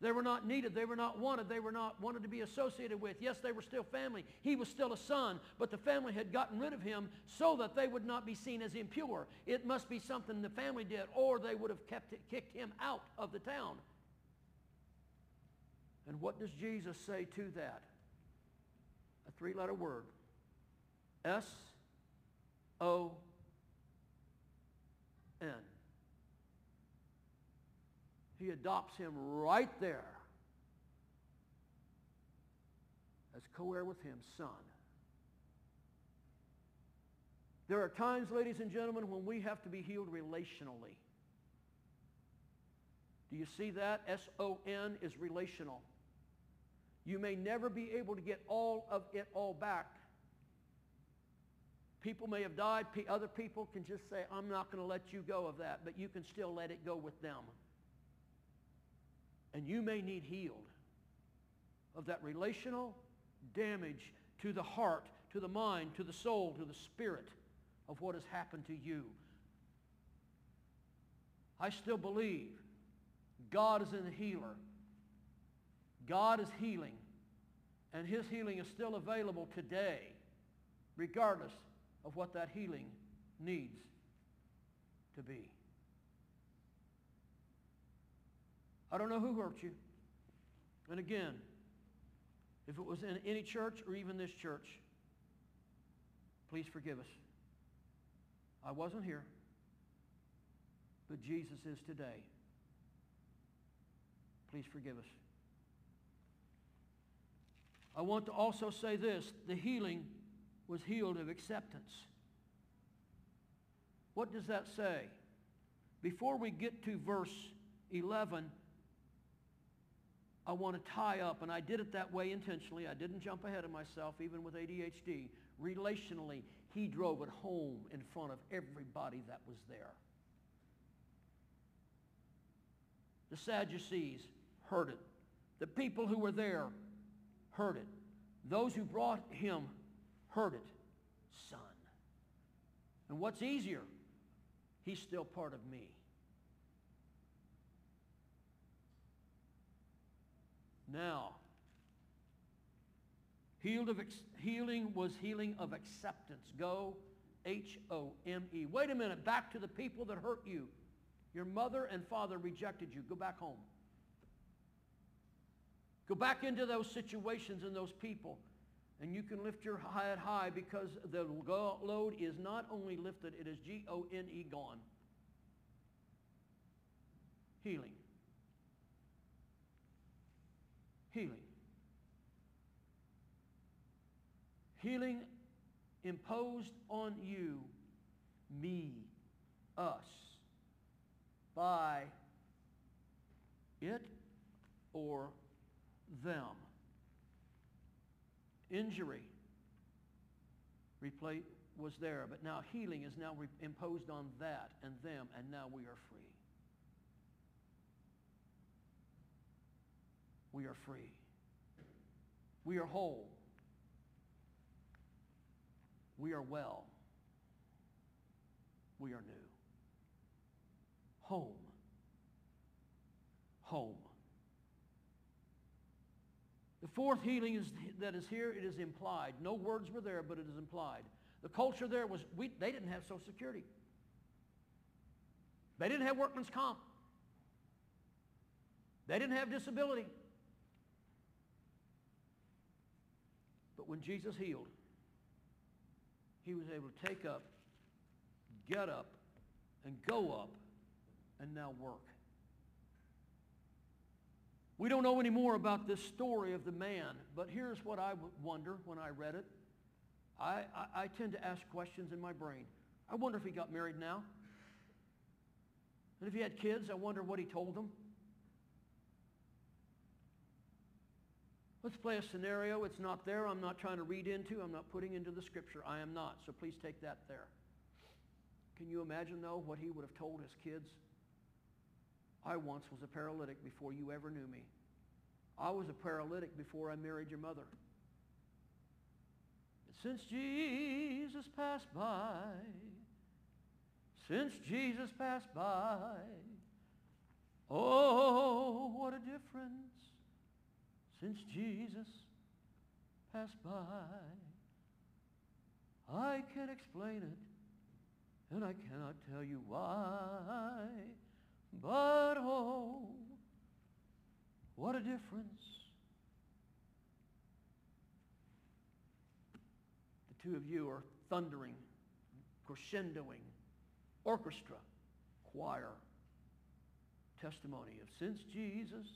They were not needed. They were not wanted. They were not wanted to be associated with. Yes, they were still family. He was still a son, but the family had gotten rid of him so that they would not be seen as impure. It must be something the family did, or they would have kept it, kicked him out of the town. And what does Jesus say to that? a three-letter word. S-O-N. He adopts him right there as co-heir with him, son. There are times, ladies and gentlemen, when we have to be healed relationally. Do you see that? S-O-N is relational. You may never be able to get all of it all back. People may have died. Other people can just say, I'm not going to let you go of that, but you can still let it go with them. And you may need healed of that relational damage to the heart, to the mind, to the soul, to the spirit of what has happened to you. I still believe God is in the healer. God is healing, and his healing is still available today, regardless of what that healing needs to be. I don't know who hurt you. And again, if it was in any church or even this church, please forgive us. I wasn't here, but Jesus is today. Please forgive us. I want to also say this the healing was healed of acceptance. What does that say? Before we get to verse 11, I want to tie up, and I did it that way intentionally. I didn't jump ahead of myself, even with ADHD. Relationally, he drove it home in front of everybody that was there. The Sadducees heard it. The people who were there heard it. Those who brought him heard it. Son. And what's easier? He's still part of me. Now, healed of healing was healing of acceptance. Go, H-O-M-E. Wait a minute, back to the people that hurt you. Your mother and father rejected you. Go back home. Go back into those situations and those people. And you can lift your head high because the load is not only lifted, it is G-O-N-E gone. Healing. Healing. Healing imposed on you, me, us, by it or them. Injury replay was there, but now healing is now imposed on that and them, and now we are free. We are free. We are whole. We are well. We are new. Home. Home. The fourth healing is, that is here, it is implied. No words were there, but it is implied. The culture there was, we, they didn't have Social Security. They didn't have workman's comp. They didn't have disability. But when Jesus healed, he was able to take up, get up, and go up, and now work. We don't know any more about this story of the man, but here's what I wonder when I read it. I, I, I tend to ask questions in my brain. I wonder if he got married now. And if he had kids, I wonder what he told them. Let's play a scenario. It's not there. I'm not trying to read into. I'm not putting into the scripture. I am not. So please take that there. Can you imagine, though, what he would have told his kids? I once was a paralytic before you ever knew me. I was a paralytic before I married your mother. since Jesus passed by, since Jesus passed by, oh, what a difference since Jesus passed by. I can't explain it, and I cannot tell you why. But oh, what a difference. The two of you are thundering, crescendoing, orchestra, choir, testimony of since Jesus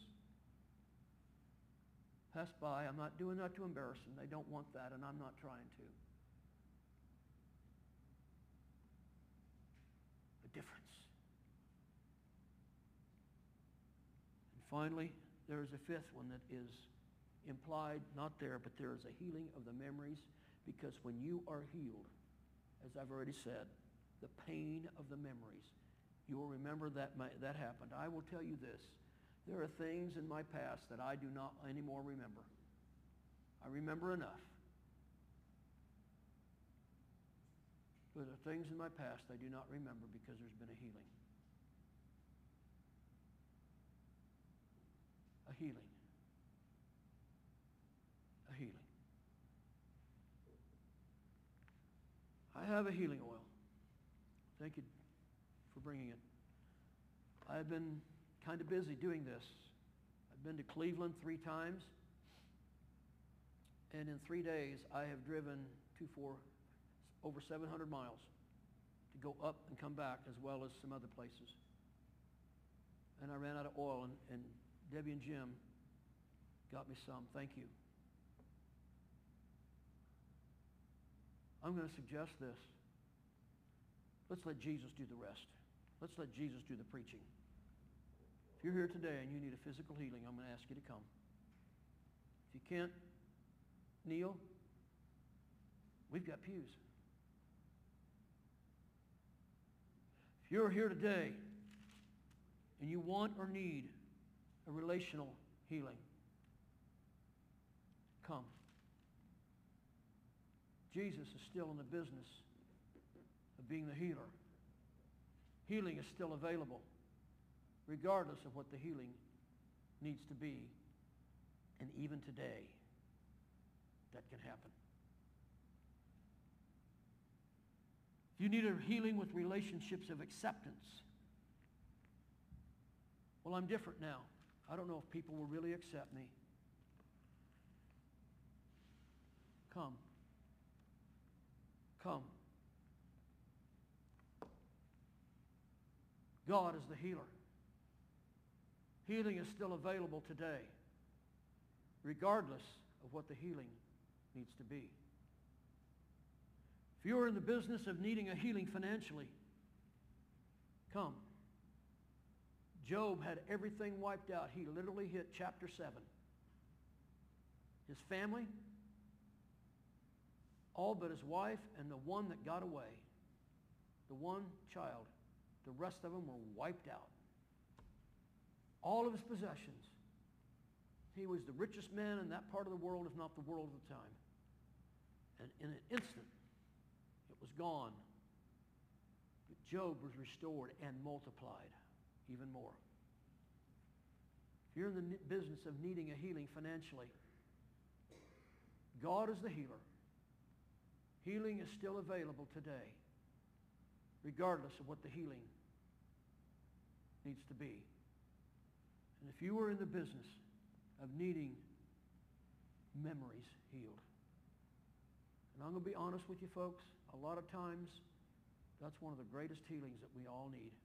passed by. I'm not doing that to embarrass them. They don't want that, and I'm not trying to. The difference. And finally, there is a fifth one that is implied, not there, but there is a healing of the memories because when you are healed, as I've already said, the pain of the memories, you will remember that that happened. I will tell you this. There are things in my past that I do not anymore remember. I remember enough. But there are things in my past I do not remember because there's been a healing. a healing. A healing. I have a healing oil. Thank you for bringing it. I've been kind of busy doing this. I've been to Cleveland three times. And in three days, I have driven two, four, over 700 miles to go up and come back, as well as some other places. And I ran out of oil, and, and Debbie and Jim got me some. Thank you. I'm going to suggest this. Let's let Jesus do the rest. Let's let Jesus do the preaching. You're here today and you need a physical healing, I'm going to ask you to come. If you can't kneel, we've got pews. If you're here today and you want or need a relational healing. Come. Jesus is still in the business of being the healer. Healing is still available, regardless of what the healing needs to be. And even today, that can happen. If you need a healing with relationships of acceptance, well, I'm different now. I don't know if people will really accept me. Come. Come. God is the healer. Healing is still available today, regardless of what the healing needs to be. If you're in the business of needing a healing financially, come. Job had everything wiped out. He literally hit chapter 7. His family, all but his wife and the one that got away, the one child, the rest of them were wiped out. All of his possessions. He was the richest man in that part of the world, if not the world at the time. And in an instant, it was gone. But Job was restored and multiplied even more. If you're in the business of needing a healing financially, God is the healer. Healing is still available today, regardless of what the healing needs to be. And if you are in the business of needing memories healed, and I'm going to be honest with you folks, a lot of times that's one of the greatest healings that we all need.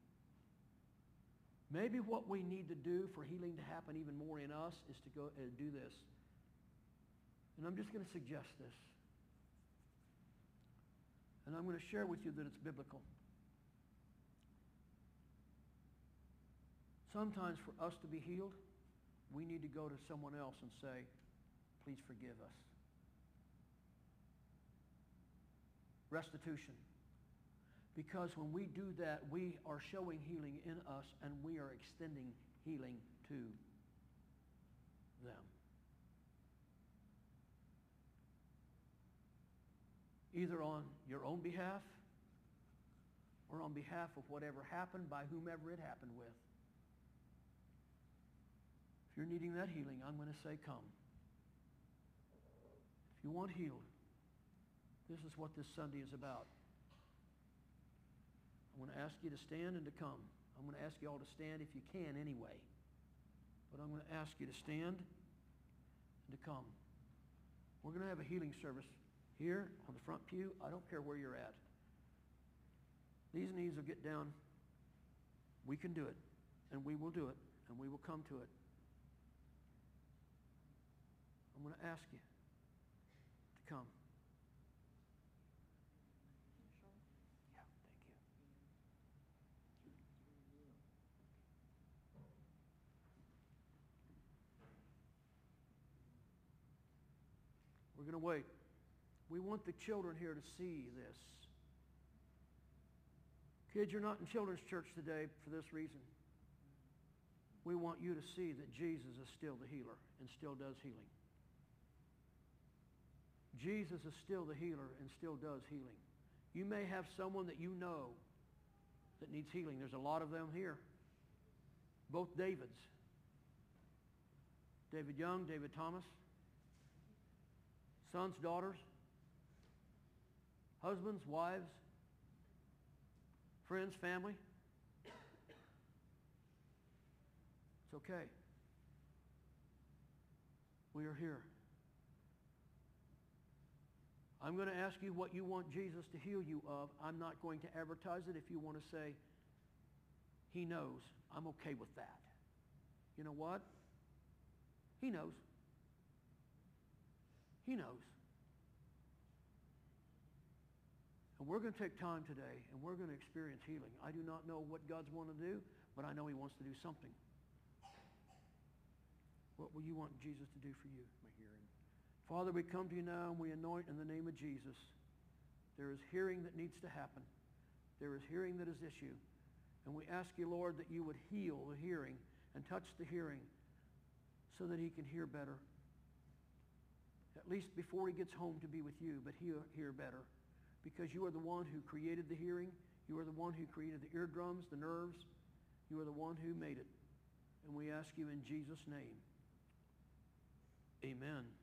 Maybe what we need to do for healing to happen even more in us is to go and do this. And I'm just going to suggest this. And I'm going to share with you that it's biblical. Sometimes for us to be healed, we need to go to someone else and say, please forgive us. Restitution. Because when we do that, we are showing healing in us and we are extending healing to them. Either on your own behalf or on behalf of whatever happened by whomever it happened with. You're needing that healing, I'm going to say come. If you want healed, this is what this Sunday is about. I'm going to ask you to stand and to come. I'm going to ask you all to stand if you can anyway. But I'm going to ask you to stand and to come. We're going to have a healing service here on the front pew. I don't care where you're at. These knees will get down. We can do it, and we will do it, and we will come to it. I'm going to ask you to come. We're going to wait. We want the children here to see this. Kids, you're not in children's church today for this reason. We want you to see that Jesus is still the healer and still does healing. Jesus is still the healer and still does healing. You may have someone that you know that needs healing. There's a lot of them here. Both Davids. David Young, David Thomas sons, daughters, husbands, wives, friends, family. It's okay. We are here. I'm going to ask you what you want Jesus to heal you of. I'm not going to advertise it if you want to say, he knows. I'm okay with that. You know what? He knows. He knows. And we're going to take time today and we're going to experience healing. I do not know what God's want to do, but I know he wants to do something. What will you want Jesus to do for you? Father, we come to you now and we anoint in the name of Jesus. There is hearing that needs to happen. There is hearing that is issue. And we ask you, Lord, that you would heal the hearing and touch the hearing so that he can hear better. At least before he gets home to be with you, but he'll hear better. Because you are the one who created the hearing. You are the one who created the eardrums, the nerves. You are the one who made it. And we ask you in Jesus' name. Amen.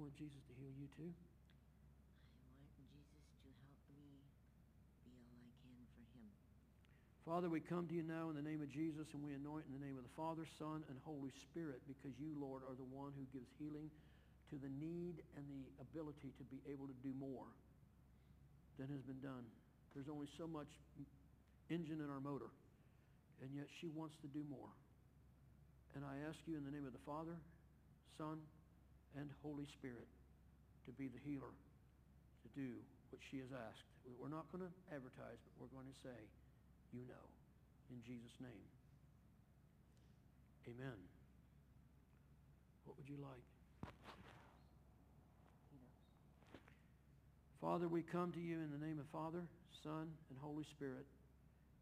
Want Jesus to heal you too? I want Jesus to help me be all I can for him. Father, we come to you now in the name of Jesus and we anoint in the name of the Father, Son, and Holy Spirit because you, Lord, are the one who gives healing to the need and the ability to be able to do more than has been done. There's only so much engine in our motor, and yet she wants to do more. And I ask you in the name of the Father, Son, and Holy Spirit to be the healer, to do what she has asked. We're not going to advertise, but we're going to say, you know, in Jesus' name. Amen. What would you like? Father, we come to you in the name of Father, Son, and Holy Spirit.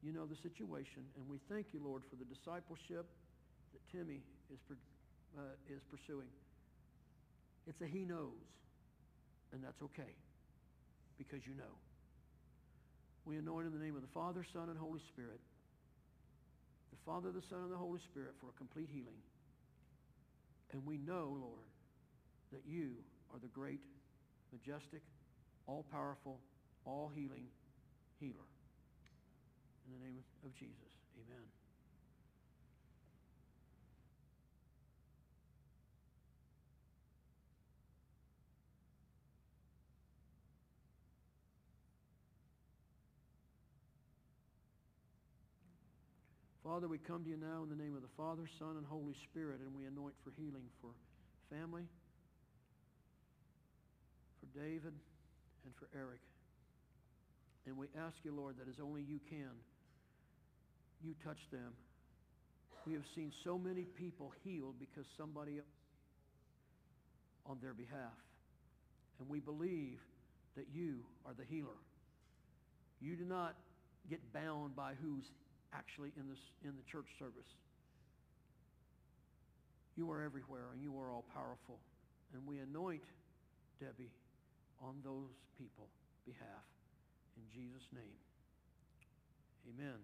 You know the situation, and we thank you, Lord, for the discipleship that Timmy is, uh, is pursuing. It's a he knows, and that's okay, because you know. We anoint in the name of the Father, Son, and Holy Spirit. The Father, the Son, and the Holy Spirit for a complete healing. And we know, Lord, that you are the great, majestic, all-powerful, all-healing healer. In the name of Jesus, amen. Father, we come to you now in the name of the Father, Son, and Holy Spirit, and we anoint for healing for family, for David, and for Eric. And we ask you, Lord, that as only you can, you touch them. We have seen so many people healed because somebody on their behalf. And we believe that you are the healer. You do not get bound by who's actually in, this, in the church service. You are everywhere and you are all powerful. And we anoint Debbie on those people behalf. In Jesus' name. Amen.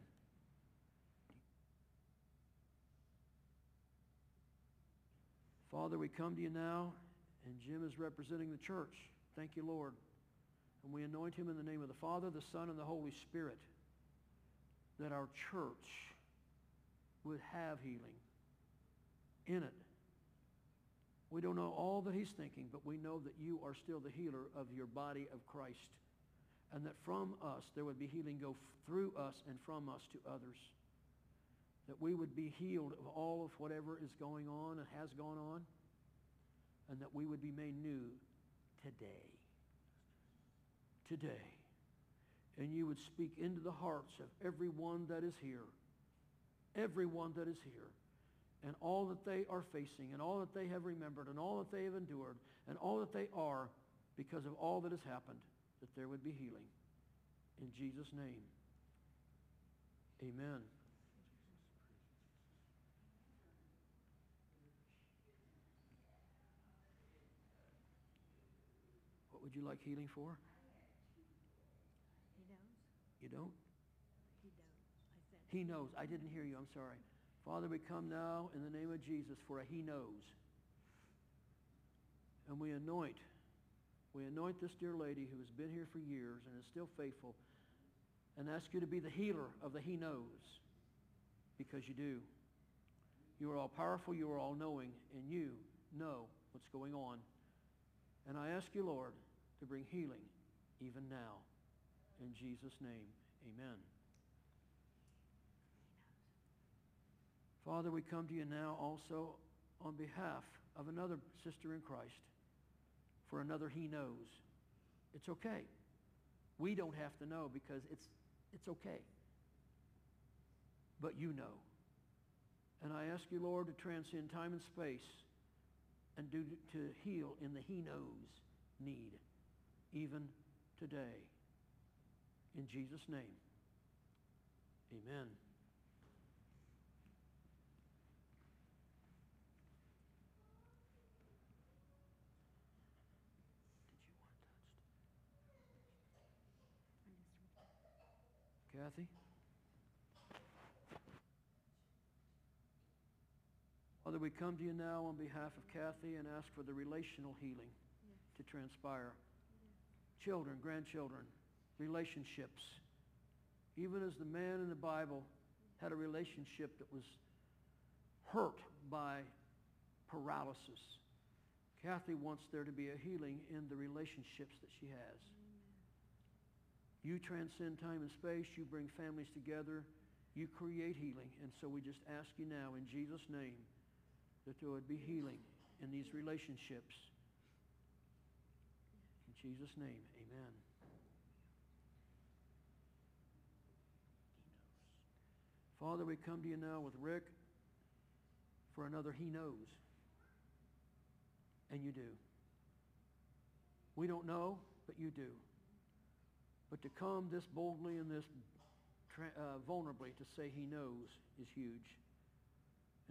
Father, we come to you now, and Jim is representing the church. Thank you, Lord. And we anoint him in the name of the Father, the Son, and the Holy Spirit, that our church would have healing in it. We don't know all that he's thinking, but we know that you are still the healer of your body of Christ. And that from us there would be healing go through us and from us to others. That we would be healed of all of whatever is going on and has gone on. And that we would be made new today. Today. And you would speak into the hearts of everyone that is here. Everyone that is here and all that they are facing and all that they have remembered and all that they have endured and all that they are because of all that has happened, that there would be healing. In Jesus' name, amen. What would you like healing for? You don't? He knows. I said. He knows. I didn't hear you. I'm sorry. Father, we come now in the name of Jesus for a he knows. And we anoint, we anoint this dear lady who has been here for years and is still faithful and ask you to be the healer of the he knows because you do. You are all powerful, you are all knowing, and you know what's going on. And I ask you, Lord, to bring healing even now. In Jesus' name, amen. Father, we come to you now also on behalf of another sister in Christ for another he knows. It's okay. We don't have to know because it's, it's okay. But you know. And I ask you, Lord, to transcend time and space and do to heal in the he knows need even today. In Jesus' name, amen. Kathy? Father, we come to you now on behalf of Kathy and ask for the relational healing yes. to transpire. Yes. Children, grandchildren, relationships. Even as the man in the Bible had a relationship that was hurt by paralysis. Kathy wants there to be a healing in the relationships that she has. You transcend time and space. You bring families together. You create healing. And so we just ask you now in Jesus' name that there would be healing in these relationships. In Jesus' name, amen. Father, we come to you now with Rick for another He knows. And you do. We don't know, but you do. But to come this boldly and this uh, vulnerably to say He knows is huge.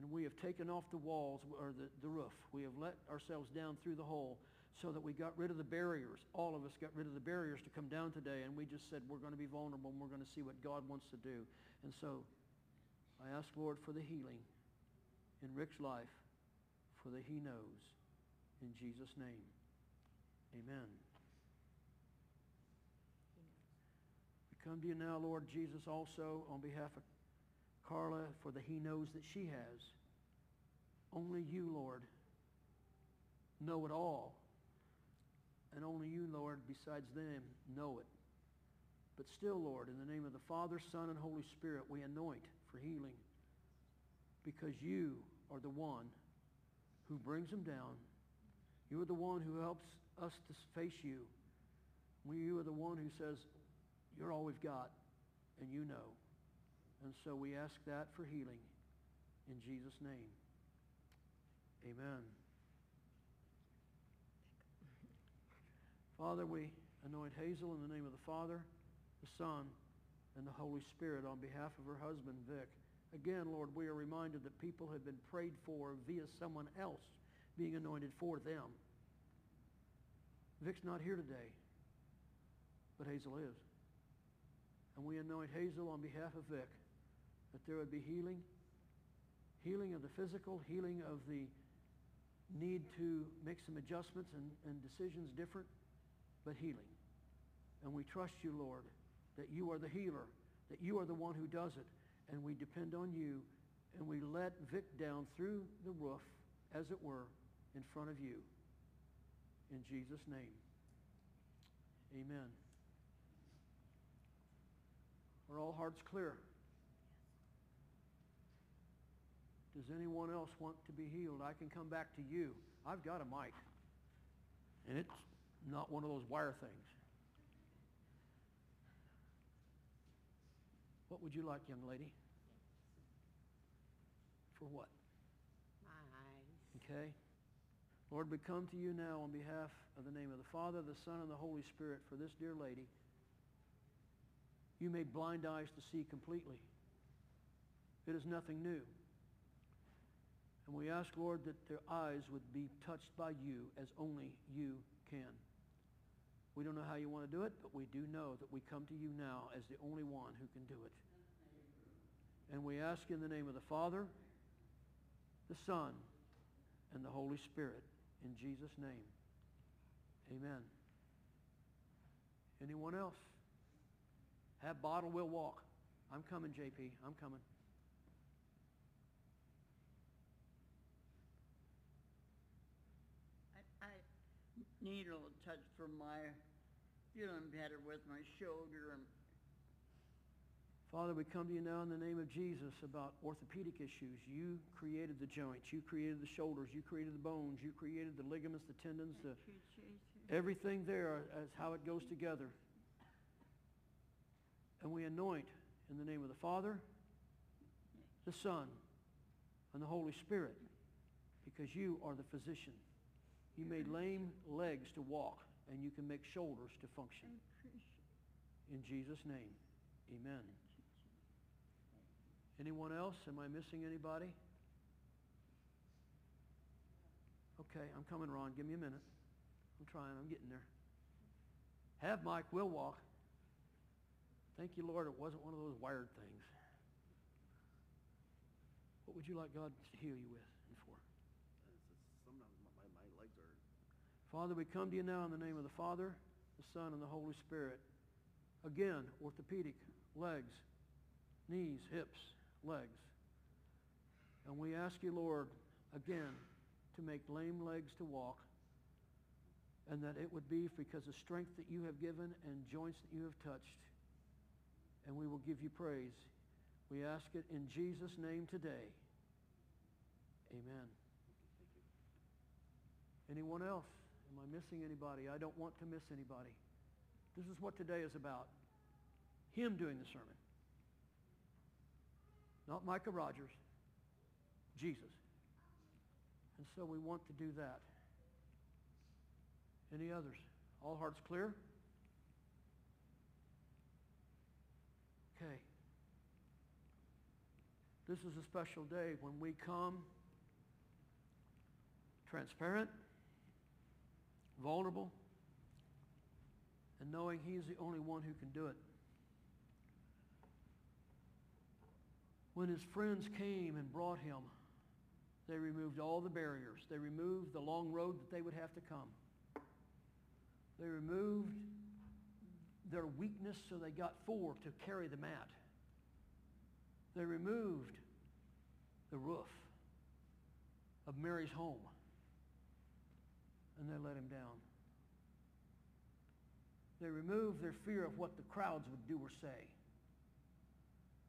And we have taken off the walls or the, the roof. We have let ourselves down through the hole so that we got rid of the barriers. All of us got rid of the barriers to come down today. And we just said we're going to be vulnerable and we're going to see what God wants to do. And so I ask, Lord, for the healing in Rick's life, for the he knows. In Jesus' name, amen. We come to you now, Lord Jesus, also on behalf of Carla for the he knows that she has. Only you, Lord, know it all. And only you, Lord, besides them, know it. But still, Lord, in the name of the Father, Son, and Holy Spirit, we anoint for healing because you are the one who brings them down. You are the one who helps us to face you. You are the one who says, you're all we've got, and you know. And so we ask that for healing in Jesus' name. Amen. Father, we anoint Hazel in the name of the Father, the Son, and the Holy Spirit on behalf of her husband, Vic. Again, Lord, we are reminded that people have been prayed for via someone else being anointed for them. Vic's not here today, but Hazel is. And we anoint Hazel on behalf of Vic that there would be healing, healing of the physical, healing of the need to make some adjustments and, and decisions different, but healing. And we trust you, Lord, that you are the healer, that you are the one who does it, and we depend on you, and we let Vic down through the roof, as it were, in front of you. In Jesus' name, amen. Are all hearts clear? Does anyone else want to be healed? I can come back to you. I've got a mic. And it's not one of those wire things. What would you like, young lady? For what? My eyes. Okay? Lord, we come to you now on behalf of the name of the Father, the Son, and the Holy Spirit for this dear lady. You made blind eyes to see completely. It is nothing new. And we ask, Lord, that their eyes would be touched by you as only you can. We don't know how you want to do it, but we do know that we come to you now as the only one who can do it. And we ask in the name of the Father, the Son, and the Holy Spirit. In Jesus' name. Amen. Anyone else? Have bottle, we'll walk. I'm coming, JP. I'm coming. Need a little touch for my feeling better with my shoulder and Father, we come to you now in the name of Jesus about orthopedic issues. You created the joints. You created the shoulders. You created the bones. You created the ligaments, the tendons, the, Thank you, Jesus. everything there as how it goes together. And we anoint in the name of the Father, the Son, and the Holy Spirit because you are the physician. You made lame legs to walk, and you can make shoulders to function. In Jesus' name, amen. Anyone else? Am I missing anybody? Okay, I'm coming, Ron. Give me a minute. I'm trying. I'm getting there. Have mic. We'll walk. Thank you, Lord, it wasn't one of those wired things. What would you like God to heal you with and for? Sometimes my, my legs are. Father, we come to you now in the name of the Father, the Son, and the Holy Spirit. Again, orthopedic, legs, knees, hips, legs. And we ask you, Lord, again, to make lame legs to walk, and that it would be because of strength that you have given and joints that you have touched. And we will give you praise. We ask it in Jesus' name today. Amen. Anyone else? Am I missing anybody? I don't want to miss anybody. This is what today is about. Him doing the sermon. Not Micah Rogers. Jesus. And so we want to do that. Any others? All hearts clear? Okay. This is a special day when we come transparent, vulnerable, and knowing He's the only one who can do it. When his friends came and brought him, they removed all the barriers. They removed the long road that they would have to come. They removed their weakness so they got four to carry the mat. They removed the roof of Mary's home and they let him down. They removed their fear of what the crowds would do or say.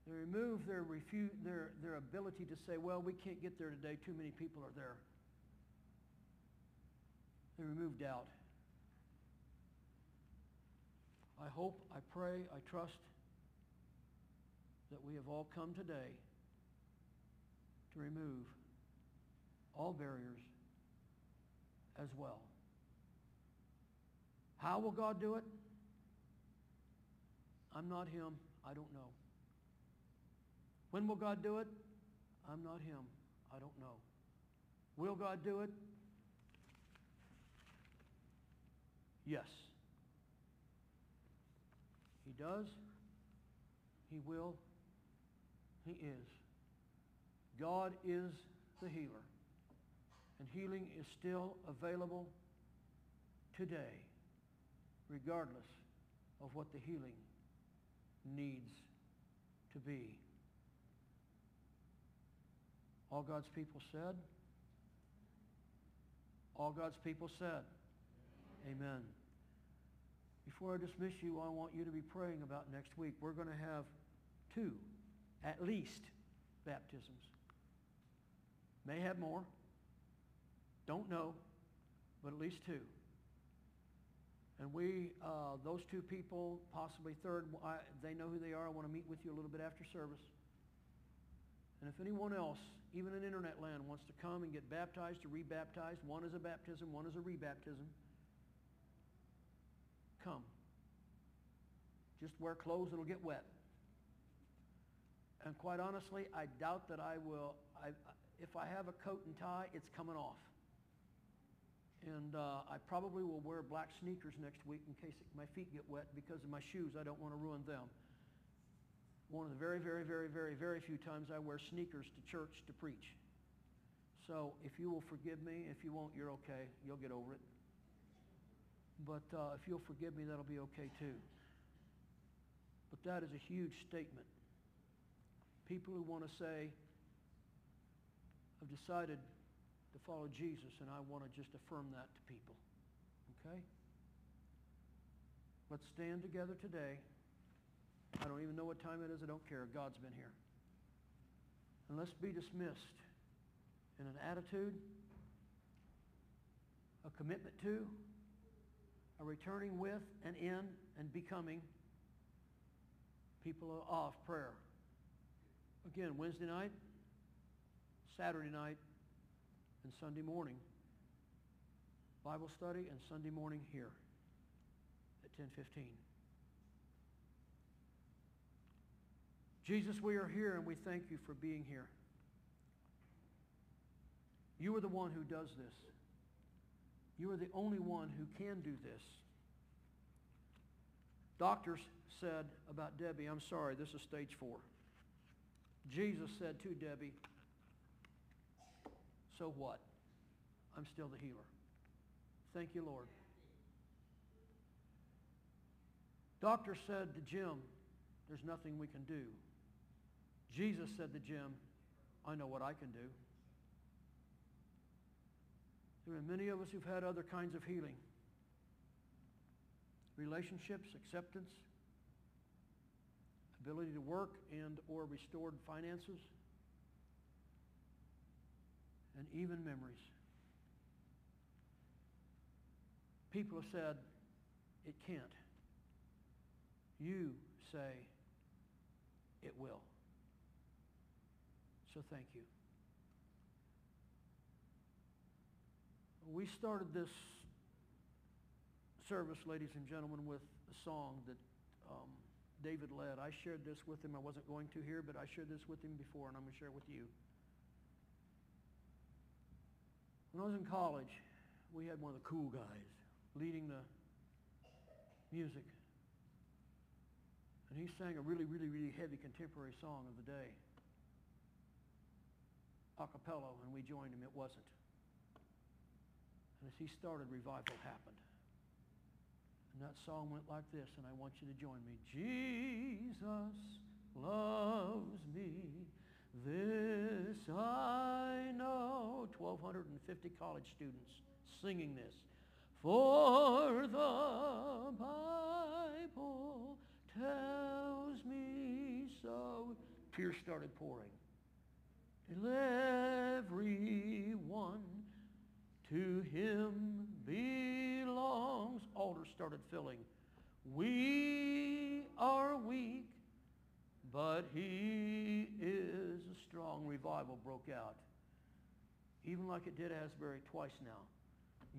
They removed their, refu- their, their ability to say, well, we can't get there today. Too many people are there. They removed doubt. I hope, I pray, I trust that we have all come today to remove all barriers as well. How will God do it? I'm not him. I don't know. When will God do it? I'm not him. I don't know. Will God do it? Yes. He does. He will. He is. God is the healer. And healing is still available today, regardless of what the healing needs to be. All God's people said? All God's people said? Amen. Before I dismiss you, I want you to be praying about next week. We're going to have two, at least, baptisms. May have more. Don't know, but at least two. And we, uh, those two people, possibly third, I, they know who they are. I want to meet with you a little bit after service. And if anyone else, even in internet land, wants to come and get baptized or rebaptized, one is a baptism, one is a rebaptism, come. Just wear clothes that'll get wet. And quite honestly, I doubt that I will, I, if I have a coat and tie, it's coming off. And uh, I probably will wear black sneakers next week in case my feet get wet because of my shoes. I don't want to ruin them. One of the very, very, very, very, very few times I wear sneakers to church to preach. So if you will forgive me, if you won't, you're okay. You'll get over it. But uh, if you'll forgive me, that'll be okay too. But that is a huge statement. People who want to say, I've decided to follow Jesus, and I want to just affirm that to people. Okay? Let's stand together today. I don't even know what time it is. I don't care. God's been here. And let's be dismissed in an attitude, a commitment to, a returning with and in and becoming people of prayer. Again, Wednesday night, Saturday night, and Sunday morning. Bible study and Sunday morning here at 10:15. Jesus, we are here and we thank you for being here. You are the one who does this. You are the only one who can do this. Doctors said about Debbie, I'm sorry, this is stage four. Jesus said to Debbie, so what? I'm still the healer. Thank you, Lord. Doctor said to Jim, there's nothing we can do. Jesus said to Jim, I know what I can do. There are many of us who've had other kinds of healing. Relationships, acceptance, ability to work and or restored finances, and even memories. People have said, it can't. You say, it will. So thank you. We started this service, ladies and gentlemen, with a song that um, David led. I shared this with him. I wasn't going to here, but I shared this with him before, and I'm going to share it with you. When I was in college, we had one of the cool guys leading the music. And he sang a really, really, really heavy contemporary song of the day. A cappella, and we joined him. It wasn't. And as he started, revival happened. And that song went like this, and I want you to join me. Jesus loves me, this I know. 1,250 college students singing this. For the Bible tells me so. Tears started pouring. Everyone to him belongs. Altar started filling. We are weak, but he is a strong. Revival broke out. Even like it did Asbury twice now.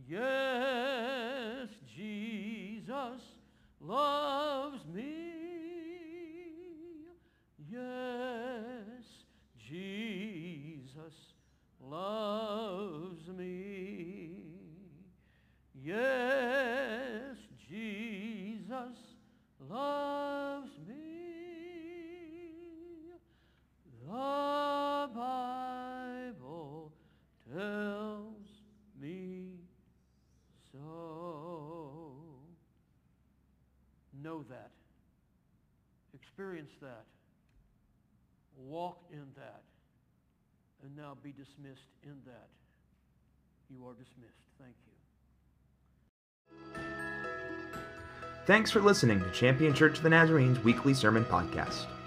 Yes, Jesus loves me. Yes, Jesus loves me. Yes, Jesus loves me. The Bible tells me so. Know that. Experience that. Walk in that. And now be dismissed in that. You are dismissed. Thank you. Thanks for listening to Champion Church of the Nazarene's weekly sermon podcast.